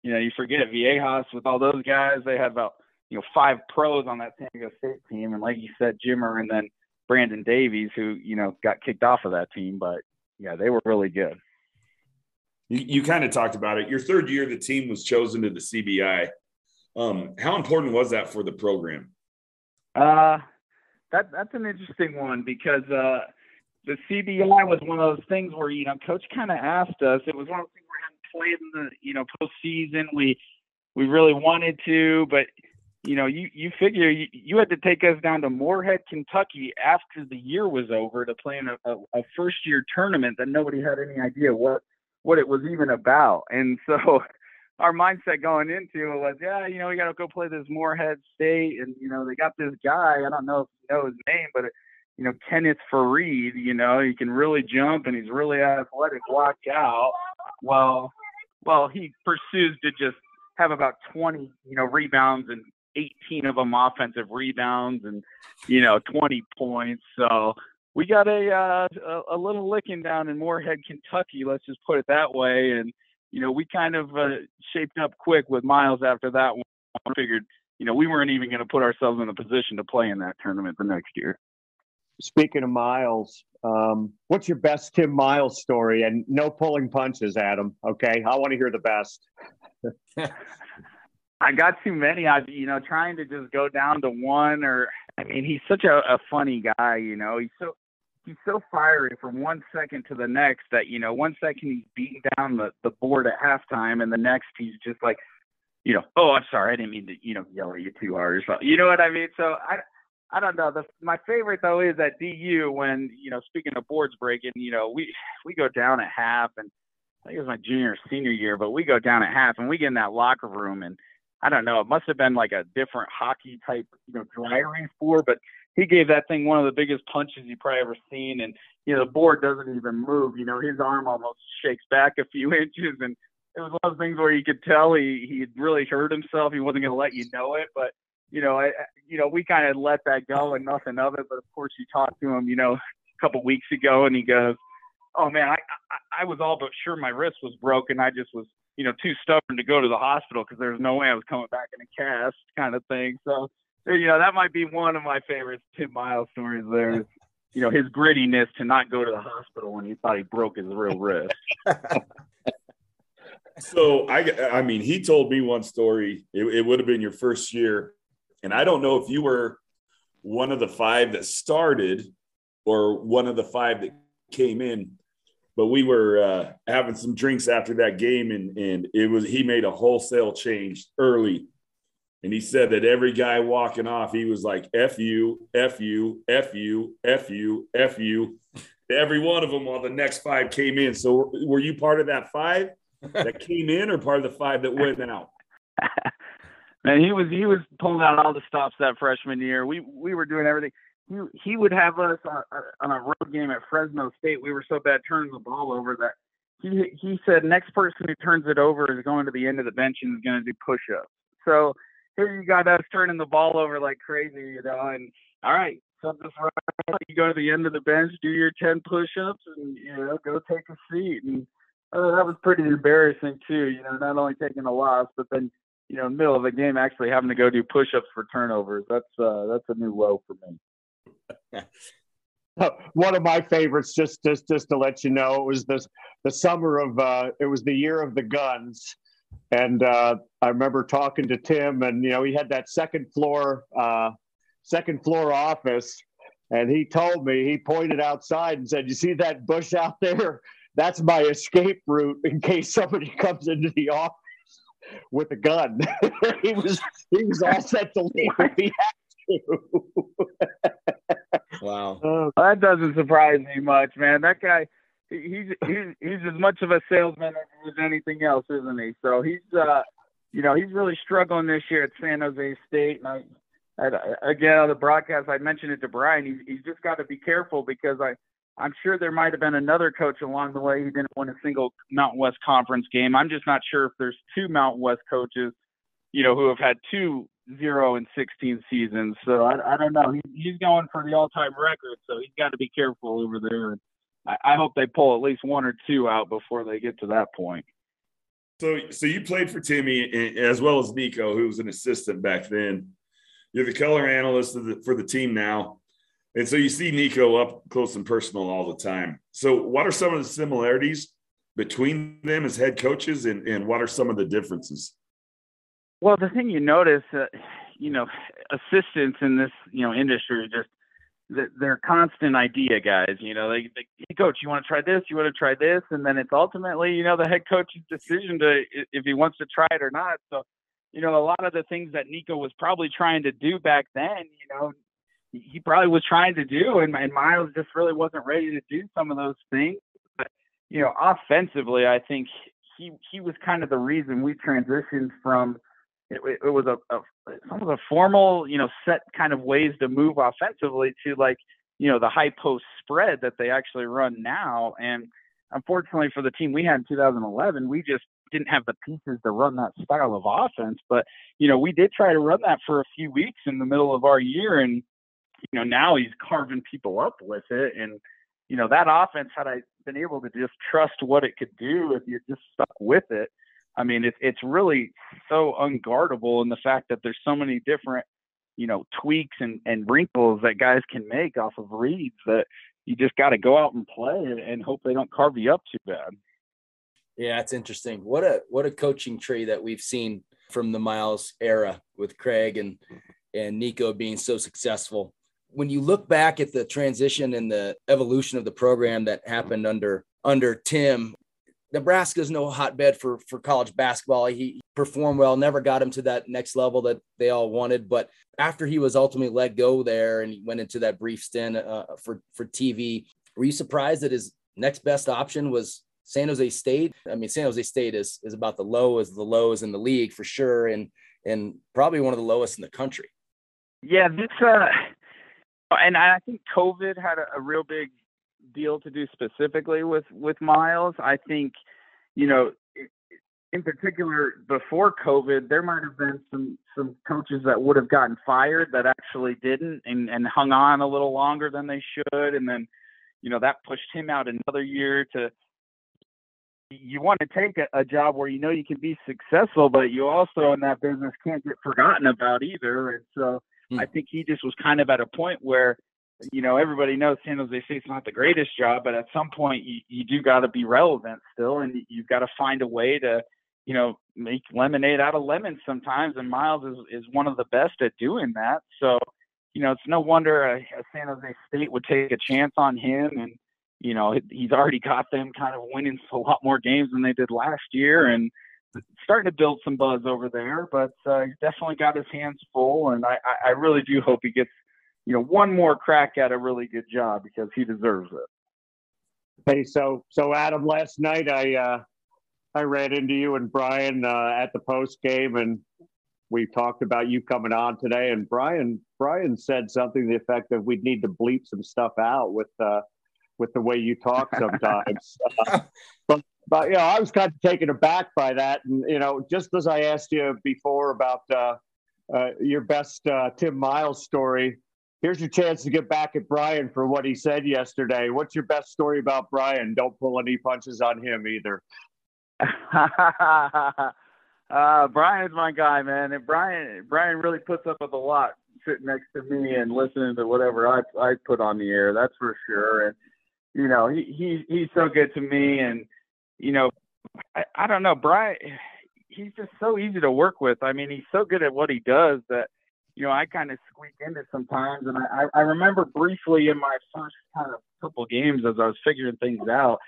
you know, you forget Viejas with all those guys. They had about you know five pros on that San Diego State team, and like you said, Jimmer and then Brandon Davies, who you know got kicked off of that team, but yeah, they were really good. You, you kind of talked about it. Your third year, the team was chosen to the CBI. Um, how important was that for the program? Uh, that that's an interesting one because uh, the CBI was one of those things where you know coach kind of asked us. It was one of those things we hadn't played in the you know postseason. We we really wanted to, but you know, you you figure you, you had to take us down to Morehead, Kentucky after the year was over to play in a, a, a first year tournament that nobody had any idea what what it was even about. And so our mindset going into it was, yeah, you know, we got to go play this Morehead State, and you know, they got this guy. I don't know if you know his name, but you know, Kenneth Faried. You know, he can really jump and he's really athletic. Watch out. Well, well, he pursues to just have about 20, you know, rebounds and 18 of them offensive rebounds and you know 20 points. So we got a uh, a, a little licking down in Morehead, Kentucky. Let's just put it that way. And you know we kind of uh, shaped up quick with Miles after that one. I figured you know we weren't even going to put ourselves in a position to play in that tournament the next year. speaking of Miles, um, what's your best Tim Miles story? And no pulling punches, Adam. Okay, I want to hear the best. I got too many. I, you know, trying to just go down to one, or I mean, he's such a, a funny guy. You know, he's so he's so fiery from one second to the next that you know, one second he's beating down the the board at halftime, and the next he's just like, you know, oh, I'm sorry, I didn't mean to, you know, yell at you too hard or something. You know what I mean? So I I don't know. The, my favorite though is at DU when you know, speaking of boards breaking, you know, we we go down at half, and I think it was my junior or senior year, but we go down at half, and we get in that locker room, and I don't know, it must have been like a different hockey type, you know, dry erase board, but he gave that thing one of the biggest punches you probably ever seen, and you know, the board doesn't even move. You know, his arm almost shakes back a few inches, and it was one of those things where you could tell he he really hurt himself. He wasn't going to let you know it, but you know, I, you know, we kind of let that go and nothing of it. But of course, you talked to him, you know, a couple weeks ago, and he goes, "Oh man, I, I I was all but sure my wrist was broken. I just was, you know, too stubborn to go to the hospital because there's no way I was coming back in a cast, kind of thing." So, you know, that might be one of my favorite Tim Miles stories. There, you know, his grittiness to not go to the hospital when he thought he broke his real wrist. so I, I mean, he told me one story. It, it would have been your first year and I don't know if you were one of the five that started or one of the five that came in, but we were uh, having some drinks after that game, and and it was he made a wholesale change early, and he said that every guy walking off, he was like "f you, f you, f you, f you, f you," every one of them while the next five came in. So were you part of that five that came in, or part of the five that went out? and he was he was pulling out all the stops that freshman year. We we were doing everything. He he would have us on, on a road game at Fresno State. We were so bad turning the ball over that he he said next person who turns it over is going to the end of the bench and is going to do push-ups. So here you got us turning the ball over like crazy, you know. And all right, something's right. You go to the end of the bench, do your ten push-ups, and you know go take a seat. And uh, that was pretty embarrassing too. You know, not only taking a loss, but then you know, middle of the game actually having to go do push-ups for turnovers. That's uh, that's a new low for me. One of my favorites, just just just to let you know, it was this the summer of uh, it was the year of the guns, and uh, I remember talking to Tim, and you know he had that second floor uh, second floor office, and he told me he pointed outside and said, "You see that bush out there? That's my escape route in case somebody comes into the office." with a gun. he was he was all set to leave if he had to. Wow. Uh, that doesn't surprise me much, man. That guy he's he's he's as much of a salesman as anything else, isn't he? So he's uh you know, he's really struggling this year at San Jose State and I again on the broadcast I mentioned it to Brian, he's he's just got to be careful because I I'm sure there might have been another coach along the way who didn't win a single Mountain West Conference game. I'm just not sure if there's two Mountain West coaches, you know, who have had two zero and 16 seasons. So I, I don't know. He, he's going for the all-time record, so he's got to be careful over there. I, I hope they pull at least one or two out before they get to that point. So, so you played for Timmy as well as Niko, who was an assistant back then. You're the color analyst the, for the team now. And so you see Niko up close and personal all the time. So, what are some of the similarities between them as head coaches, and, and what are some of the differences? Well, the thing you notice, uh, you know, assistants in this you know industry just they're constant idea guys. You know, they, hey, coach, you want to try this? You want to try this? And then it's ultimately you know the head coach's decision to if he wants to try it or not. So, you know, a lot of the things that Niko was probably trying to do back then, you know, he probably was trying to do, and, and Miles just really wasn't ready to do some of those things. But you know, offensively, I think he he was kind of the reason we transitioned from it, it was a, a some of the formal, you know, set kind of ways to move offensively to like you know the high post spread that they actually run now. And unfortunately for the team we had in 2011, we just didn't have the pieces to run that style of offense. But you know, we did try to run that for a few weeks in the middle of our year, and you know, now he's carving people up with it. And, you know, that offense, had I been able to just trust what it could do if you just stuck with it, I mean, it's it's really so unguardable in the fact that there's so many different you know, tweaks and, and wrinkles that guys can make off of reads that you just got to go out and play and, hope they don't carve you up too bad. Yeah, it's interesting. What a what a coaching tree that we've seen from the Miles era with Craig and and Niko being so successful. When you look back at the transition and the evolution of the program that happened under under Tim, Nebraska's no hotbed for for college basketball. He performed well, never got him to that next level that they all wanted. But after he was ultimately let go there and he went into that brief stint uh, for for TV, were you surprised that his next best option was San Jose State? I mean, San Jose State is is about the low as the lows in the league for sure, and and probably one of the lowest in the country. Yeah, this uh, and I think COVID had a, a real big deal to do specifically with with Miles. I think, you know, in particular before COVID, there might have been some some coaches that would have gotten fired that actually didn't and and hung on a little longer than they should, and then, you know, that pushed him out another year to. You want to take a, a job where you know you can be successful, but you also in that business can't get forgotten about either. And so mm. I think he just was kind of at a point where you know, everybody knows San Jose State's not the greatest job, but at some point you, you do got to be relevant still, and you've got to find a way to, you know, make lemonade out of lemons sometimes. And Miles is is one of the best at doing that. So, you know, it's no wonder a, a San Jose State would take a chance on him, and you know, he's already got them kind of winning a lot more games than they did last year, and starting to build some buzz over there. But uh, he's definitely got his hands full, and I, I really do hope he gets you know, one more crack at a really good job because he deserves it. Hey, so so Adam, last night I uh, I ran into you and Brian uh, at the post game, and we talked about you coming on today. And Brian Brian said something to the effect that we'd need to bleep some stuff out with uh, with the way you talk sometimes. uh, but but you know, I was kind of taken aback by that, and you know, just as I asked you before about uh, uh, your best uh, Tim Miles story here's your chance to get back at Brian for what he said yesterday. What's your best story about Brian? Don't pull any punches on him either. uh, Brian's my guy, man. And Brian, Brian really puts up with a lot sitting next to me and listening to whatever I I put on the air. That's for sure. And you know, he he he's so good to me. And you know, I, I don't know, Brian. He's just so easy to work with. I mean, he's so good at what he does that you know, I kind of squeak into sometimes. And I, I remember briefly in my first kind of couple games as I was figuring things out,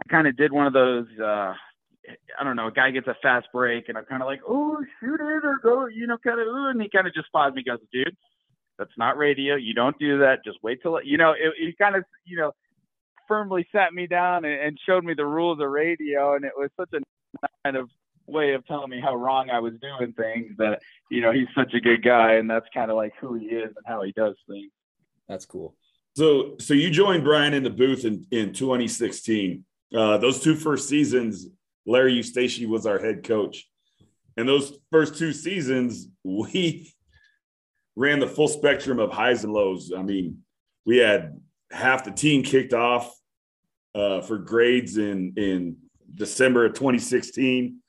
I kind of did one of those, uh, I don't know, a guy gets a fast break and I'm kind of like, oh, shoot it or go, you know, kind of, and he kind of just spots me, goes, dude, that's not radio. You don't do that. Just wait till, it, you know, it, he kind of, you know, firmly sat me down and, and showed me the rules of radio. And it was such a kind of way of telling me how wrong I was doing things that you know he's such a good guy and that's kind of like who he is and how he does things. That's cool. So so you joined Brian in the booth in in 2016. Uh, those two first seasons, Larry Eustachy was our head coach, and those first two seasons we ran the full spectrum of highs and lows. I mean, we had half the team kicked off uh, for grades in in December of 2016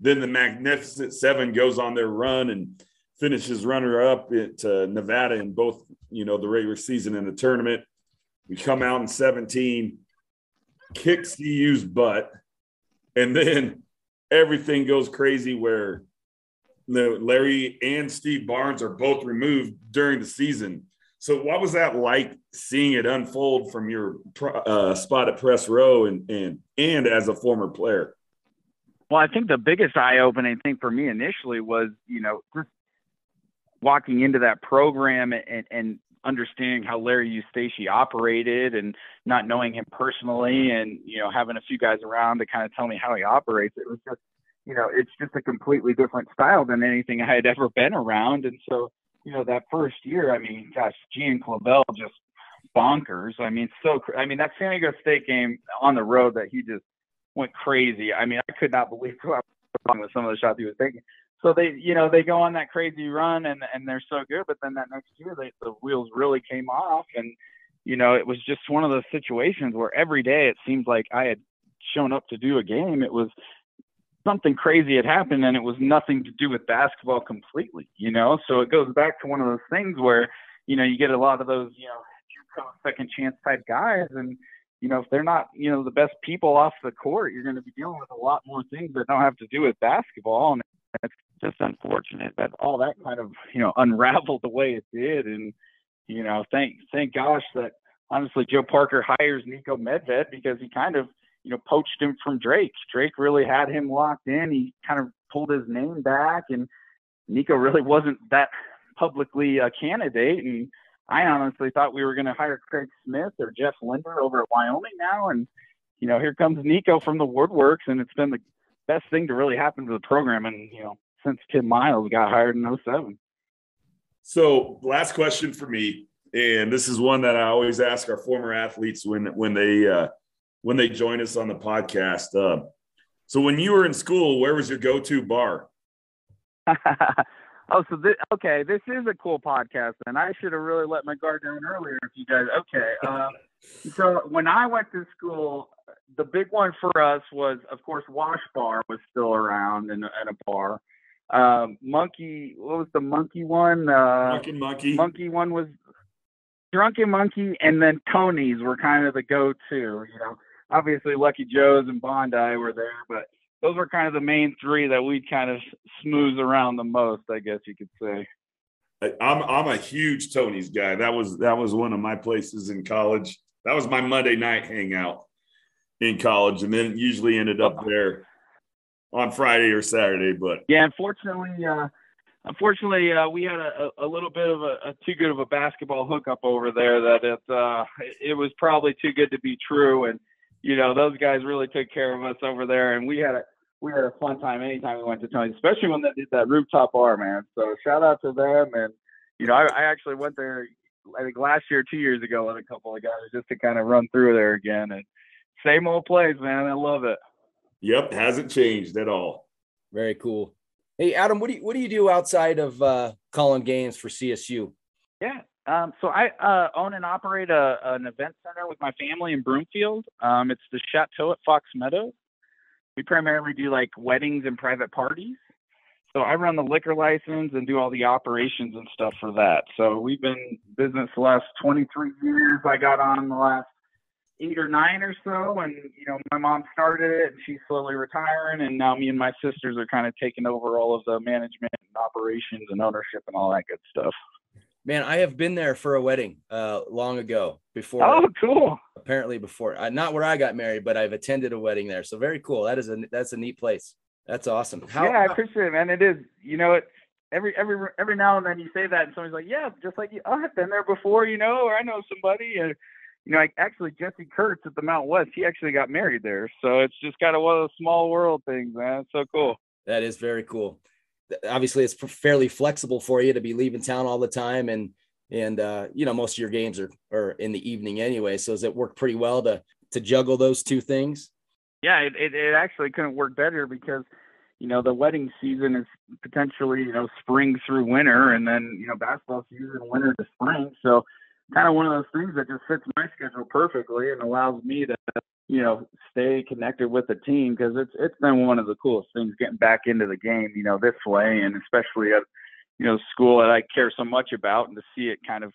then the Magnificent Seven goes on their run and finishes runner up at uh, Nevada in both, you know, the regular season and the tournament. We come out in 17, kick CU's butt, and then everything goes crazy where Larry and Steve Barnes are both removed during the season. So, what was that like seeing it unfold from your uh, spot at press row and and and as a former player? Well, I think the biggest eye-opening thing for me initially was, you know, just walking into that program and, and understanding how Larry Eustachy operated and not knowing him personally and, you know, having a few guys around to kind of tell me how he operates. It was just, you know, it's just a completely different style than anything I had ever been around. And so, you know, that first year, I mean, gosh, Gian Clavel just bonkers. I mean, so, I mean, that San Diego State game on the road that he just went crazy. I mean, I could not believe what who wrong with some of the shots he was taking. So they, you know, they go on that crazy run and and they're so good, but then that next year they, the wheels really came off, and you know, it was just one of those situations where every day it seemed like I had shown up to do a game. It was something crazy had happened and it was nothing to do with basketball completely, you know? So it goes back to one of those things where, you know, you get a lot of those, you know, second chance type guys and you know, if they're not, you know, the best people off the court, you're going to be dealing with a lot more things that don't have to do with basketball. And it's just unfortunate that all that kind of, you know, unraveled the way it did. And, you know, thank, thank gosh that honestly Joe Parker hires Niko Medved because he kind of, you know, poached him from Drake. Drake really had him locked in. He kind of pulled his name back, and Niko really wasn't that publicly a candidate. And I honestly thought we were going to hire Craig Smith or Jeff Linder over at Wyoming now, and you know, here comes Niko from the woodworks, and it's been the best thing to really happen to the program, and you know, since Tim Miles got hired in 07. So, last question for me, and this is one that I always ask our former athletes when when they uh, when they join us on the podcast. Uh, so when you were in school, where was your go-to bar? oh, so this, okay, this is a cool podcast, and I should have really let my guard down earlier. If you guys, okay. Uh, so when I went to school, the big one for us was, of course, Wash Bar was still around and, and a bar. Um, monkey, what was the monkey one? Uh, Drunken Monkey. Monkey one was Drunken Monkey, and then Tony's were kind of the go-to. You know, obviously Lucky Joe's and Bondi were there, but those were kind of the main three that we kind of smooth around the most, I guess you could say. I'm I'm a huge Tony's guy. That was that was one of my places in college. That was my Monday night hangout in college, and then usually ended up there on Friday or Saturday. But yeah, unfortunately, uh, unfortunately, uh, we had a, a little bit of a, a, too good of a basketball hookup over there that it uh, it was probably too good to be true, and you know, those guys really took care of us over there, and we had a we had a fun time anytime we went to Tony's, especially when they did that rooftop bar, man. So shout out to them, and you know, I, I actually went there, I think last year, two years ago, with a couple of guys just to kind of run through there again, and same old place, man. I love it. Yep, hasn't changed at all. Very cool. Hey, Adam, what do you what do you do outside of uh, calling games for CSU? Yeah, um, so I uh, own and operate a, an event center with my family in Broomfield. Um, it's the Chateau at Fox Meadows. We primarily do like weddings and private parties. So I run the liquor license and do all the operations and stuff for that. So we've been business the last 23 years. I got on the last eight or nine or so, and you know my mom started it, and she's slowly retiring, and now me and my sisters are kind of taking over all of the management and operations and ownership and all that good stuff. Man, I have been there for a wedding uh, long ago before. Oh, cool. Apparently before, uh, not where I got married, but I've attended a wedding there. So very cool. That is a that's a neat place. That's awesome. How, yeah, I appreciate it, man. It is. You know, it every every every now and then you say that, and somebody's like, "Yeah, just like you. Oh, I've been there before, you know, or I know somebody." And you know, like actually Jesse Kurtz at the Mount West, he actually got married there. So it's just kind of one of those small world things, man. It's so cool. That is very cool. Obviously, it's fairly flexible for you to be leaving town all the time and and uh, you know most of your games are are in the evening anyway. So does it work pretty well to to juggle those two things? Yeah, it, it, it actually couldn't work better because you know the wedding season is potentially you know spring through winter, and then you know basketball season winter to spring. So kind of one of those things that just fits my schedule perfectly and allows me to you know stay connected with the team because it's it's been one of the coolest things getting back into the game you know this way and especially at you know school that I care so much about, and to see it kind of,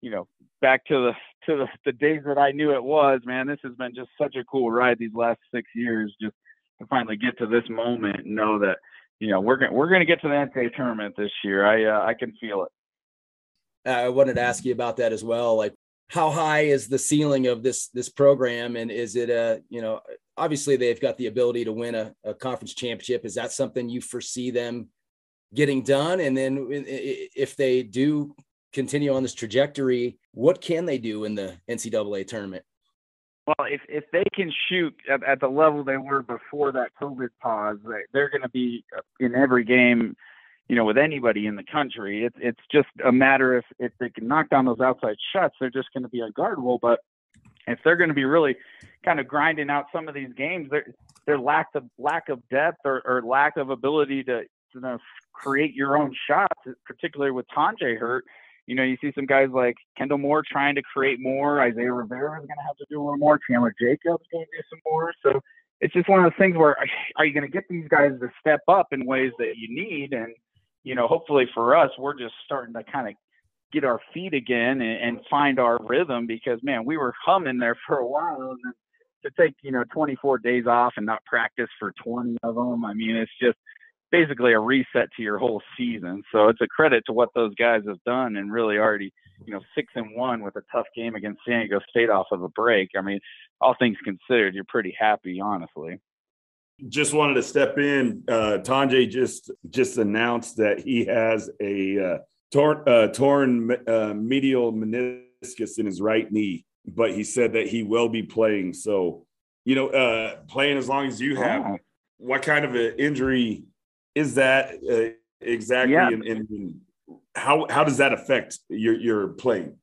you know, back to the to the, the days that I knew it was. Man, this has been just such a cool ride these last six years. Just to finally get to this moment and know that you know we're gonna we're gonna get to the NCAA tournament this year. I uh, I can feel it. Uh, I wanted to ask you about that as well. Like, how high is the ceiling of this this program, and is it a you know obviously they've got the ability to win a, a conference championship. Is that something you foresee them getting done? And then if they do continue on this trajectory, what can they do in the NCAA tournament? Well, if if they can shoot at, at the level they were before that COVID pause, they're going to be in every game, you know, with anybody in the country. It's it's just a matter if if they can knock down those outside shots, they're just going to be unguardable. But if they're going to be really kind of grinding out some of these games, their their lack of lack of depth or, or lack of ability to you know create your own shots, particularly with Tonje hurt. You know, you see some guys like Kendle Moore trying to create more. Isaiah Rivera is going to have to do a little more. Chandler Jacobs going to do some more. So it's just one of those things where are you going to get these guys to step up in ways that you need? And, you know, hopefully for us, we're just starting to kind of get our feet again and, and find our rhythm because, man, we were humming there for a while. And to take, you know, 24 days off and not practice for 20 of them, I mean, it's just basically a reset to your whole season. So it's a credit to what those guys have done and really already, you know, six and one with a tough game against San Diego State off of a break. I mean, all things considered, you're pretty happy, honestly. Just wanted to step in. Uh, Tonje just just announced that he has a uh, torn uh, torn uh, medial meniscus in his right knee, but he said that he will be playing. So, you know, uh, playing as long as you have. Oh. What kind of an injury is that uh, exactly? Yeah. And, and how how does that affect your your playing?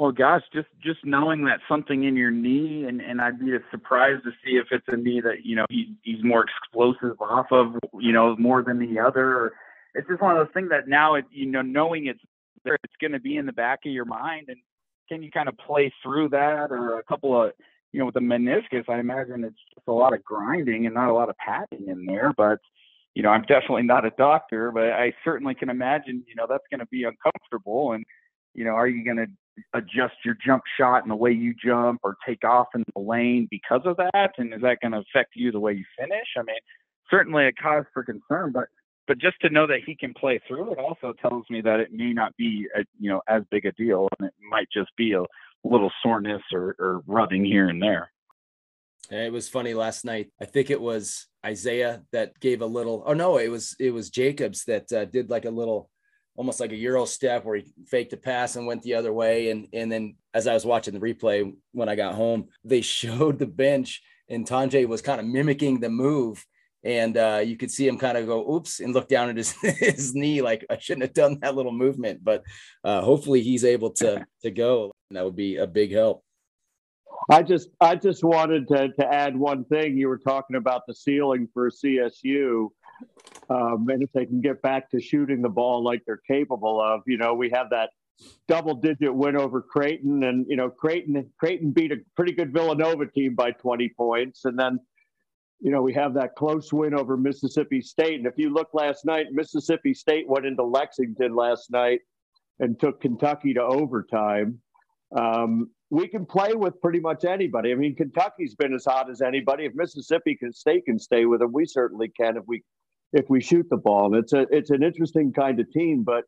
Well, gosh, just just knowing that something in your knee, and and I'd be surprised to see if it's a knee that you know he's he's more explosive off of, you know, more than the other. It's just one of those things that now it you know knowing it's there, it's going to be in the back of your mind, and can you kind of play through that, or a couple of you know with the meniscus, I imagine it's just a lot of grinding and not a lot of padding in there, but you know, I'm definitely not a doctor, but I certainly can imagine, you know, that's going to be uncomfortable. And, you know, are you going to adjust your jump shot and the way you jump or take off in the lane because of that? And is that going to affect you the way you finish? I mean, certainly a cause for concern, but but just to know that he can play through it also tells me that it may not be a, you know as big a deal and it might just be a little soreness or, or rubbing here and there. It was funny last night. I think it was Isaiah that gave a little. Oh no, it was it was Jacobs that uh, did like a little almost like a euro step where he faked a pass and went the other way. And and then as I was watching the replay when I got home, they showed the bench and Tonje was kind of mimicking the move. And uh, you could see him kind of go, oops, and look down at his, his knee, like I shouldn't have done that little movement. But uh, hopefully he's able to to go. And that would be a big help. I just I just wanted to to add one thing. You were talking about the ceiling for CSU. Um, and if they can get back to shooting the ball like they're capable of, you know, we have that double digit win over Creighton and you know Creighton Creighton beat a pretty good Villanova team by 20 points. And then you know we have that close win over Mississippi State. And if you look last night Mississippi State went into Lexington last night and took Kentucky to overtime. Um, we can play with pretty much anybody. I mean Kentucky's been as hot as anybody. If Mississippi can State can stay with them we certainly can if we if we shoot the ball. And it's a it's an interesting kind of team, but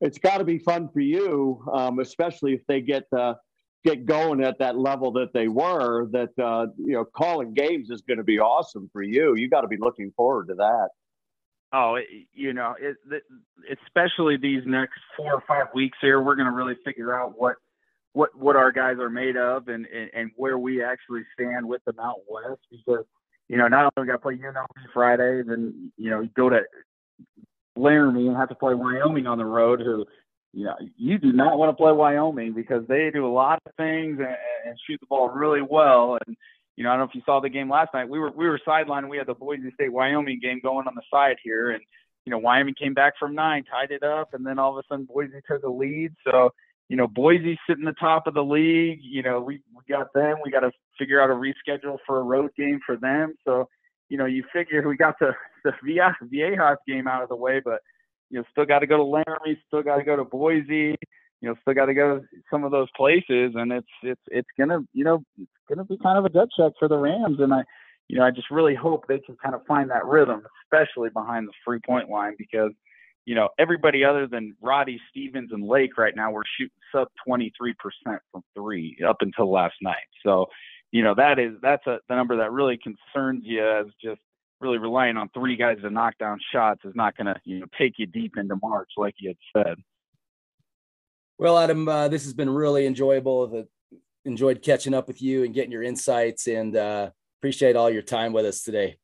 it's got to be fun for you, um, especially if they get uh, get going at that level that they were. That uh, you know, calling games is going to be awesome for you. You got to be looking forward to that. Oh, you know, it, especially these next four or five weeks here, we're going to really figure out what what what our guys are made of and, and and where we actually stand with the Mountain West because you know, not only we got to play UNLV Friday, then you know, go to Laramie and have to play Wyoming on the road. Who, you know, you do not want to play Wyoming because they do a lot of things and, and shoot the ball really well. And you know, I don't know if you saw the game last night. We were we were sidelined. We had the Boise State Wyoming game going on the side here, and you know, Wyoming came back from nine, tied it up, and then all of a sudden Boise took a lead. So you know, Boise sitting the top of the league. You know, we, we got them. We got to figure out a reschedule for a road game for them. So, you know, you figure we got the the Viejas game out of the way, but you know, still got to go to Laramie, still got to go to Boise. You know, still got to go to some of those places, and it's it's it's gonna you know it's gonna be kind of a gut check for the Rams, and I you know I just really hope they can kind of find that rhythm, especially behind the three point line, because you know, everybody other than Roddy Stevens and Lake right now, we're shooting sub 23% from three up until last night. So, you know, that is, that's a, the number that really concerns you as just really relying on three guys to knock down shots is not going to, you know, take you deep into March, like you had said. Well, Adam, uh, this has been really enjoyable. The, enjoyed catching up with you and getting your insights and uh, appreciate all your time with us today.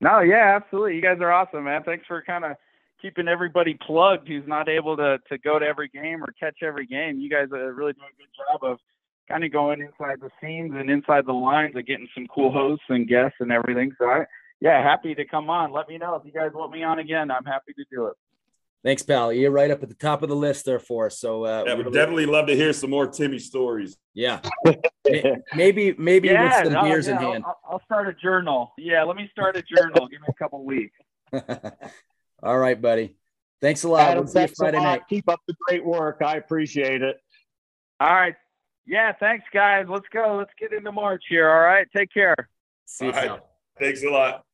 No, yeah, absolutely. You guys are awesome, man. Thanks for kind of keeping everybody plugged who's not able to to go to every game or catch every game. You guys are really doing a good job of kind of going inside the scenes and inside the lines of getting some cool hosts and guests and everything. So I, yeah, happy to come on. Let me know if you guys want me on again. I'm happy to do it. Thanks, pal. You're right up at the top of the list there for us. So uh, yeah, would definitely love to hear some more Timmy stories. Yeah, maybe maybe yeah, with some no, beers yeah, in hand. I'll, I'll start a journal. Yeah, let me start a journal. Give me a couple weeks. All right, buddy. Thanks a lot. Adam, we'll see you thanks Friday night. Keep up the great work. I appreciate it. All right. Yeah, thanks, guys. Let's go. Let's get into March here. All right. Take care. See you, All right. Thanks a lot.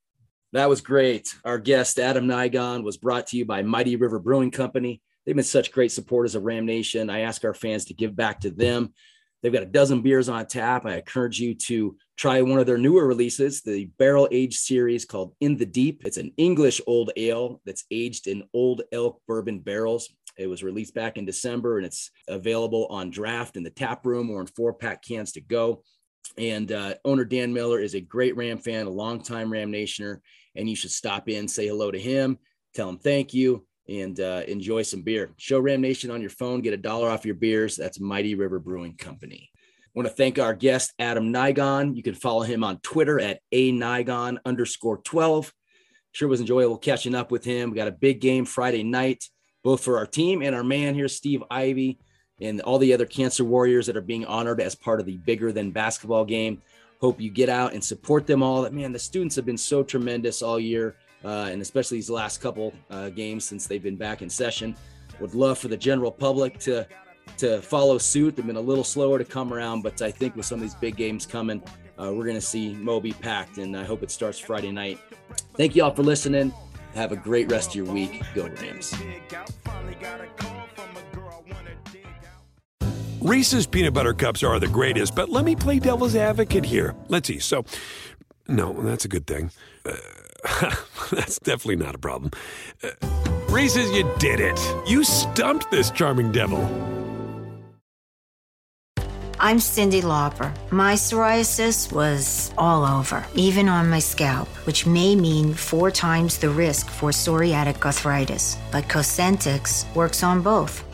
That was great. Our guest, Adam Nigon, was brought to you by Mighty River Brewing Company. They've been such great supporters of Ram Nation. I ask our fans to give back to them. They've got a dozen beers on tap. I encourage you to try one of their newer releases, the barrel aged series called In the Deep. It's an English old ale that's aged in old elk bourbon barrels. It was released back in December and it's available on draft in the tap room or in four pack cans to go. And uh, owner Dan Miller is a great Ram fan, a longtime Ram Nationer, and you should stop in, say hello to him, tell him thank you, and uh, enjoy some beer. Show Ram Nation on your phone, get a dollar off your beers. That's Mighty River Brewing Company. I want to thank our guest, Adam Nigon. You can follow him on Twitter at a Nigon underscore 12. Sure was enjoyable catching up with him. We got a big game Friday night, both for our team and our man here, Steve Ivy, and all the other cancer warriors that are being honored as part of the bigger than basketball game. Hope you get out and support them all. Man, the students have been so tremendous all year, and especially these last couple uh, games since they've been back in session. Would love for the general public to to follow suit. They've been a little slower to come around, but I think with some of these big games coming, uh, we're going to see Moby packed, and I hope it starts Friday night. Thank you all for listening. Have a great rest of your week. Go Rams. Reese's peanut butter cups are the greatest, but let me play devil's advocate here. Let's see. So, no, that's a good thing. Uh, that's definitely not a problem. Uh, Reese's, you did it. You stumped this charming devil. I'm Cyndi Lauper. My psoriasis was all over, even on my scalp, which may mean four times the risk for psoriatic arthritis. But Cosentyx works on both.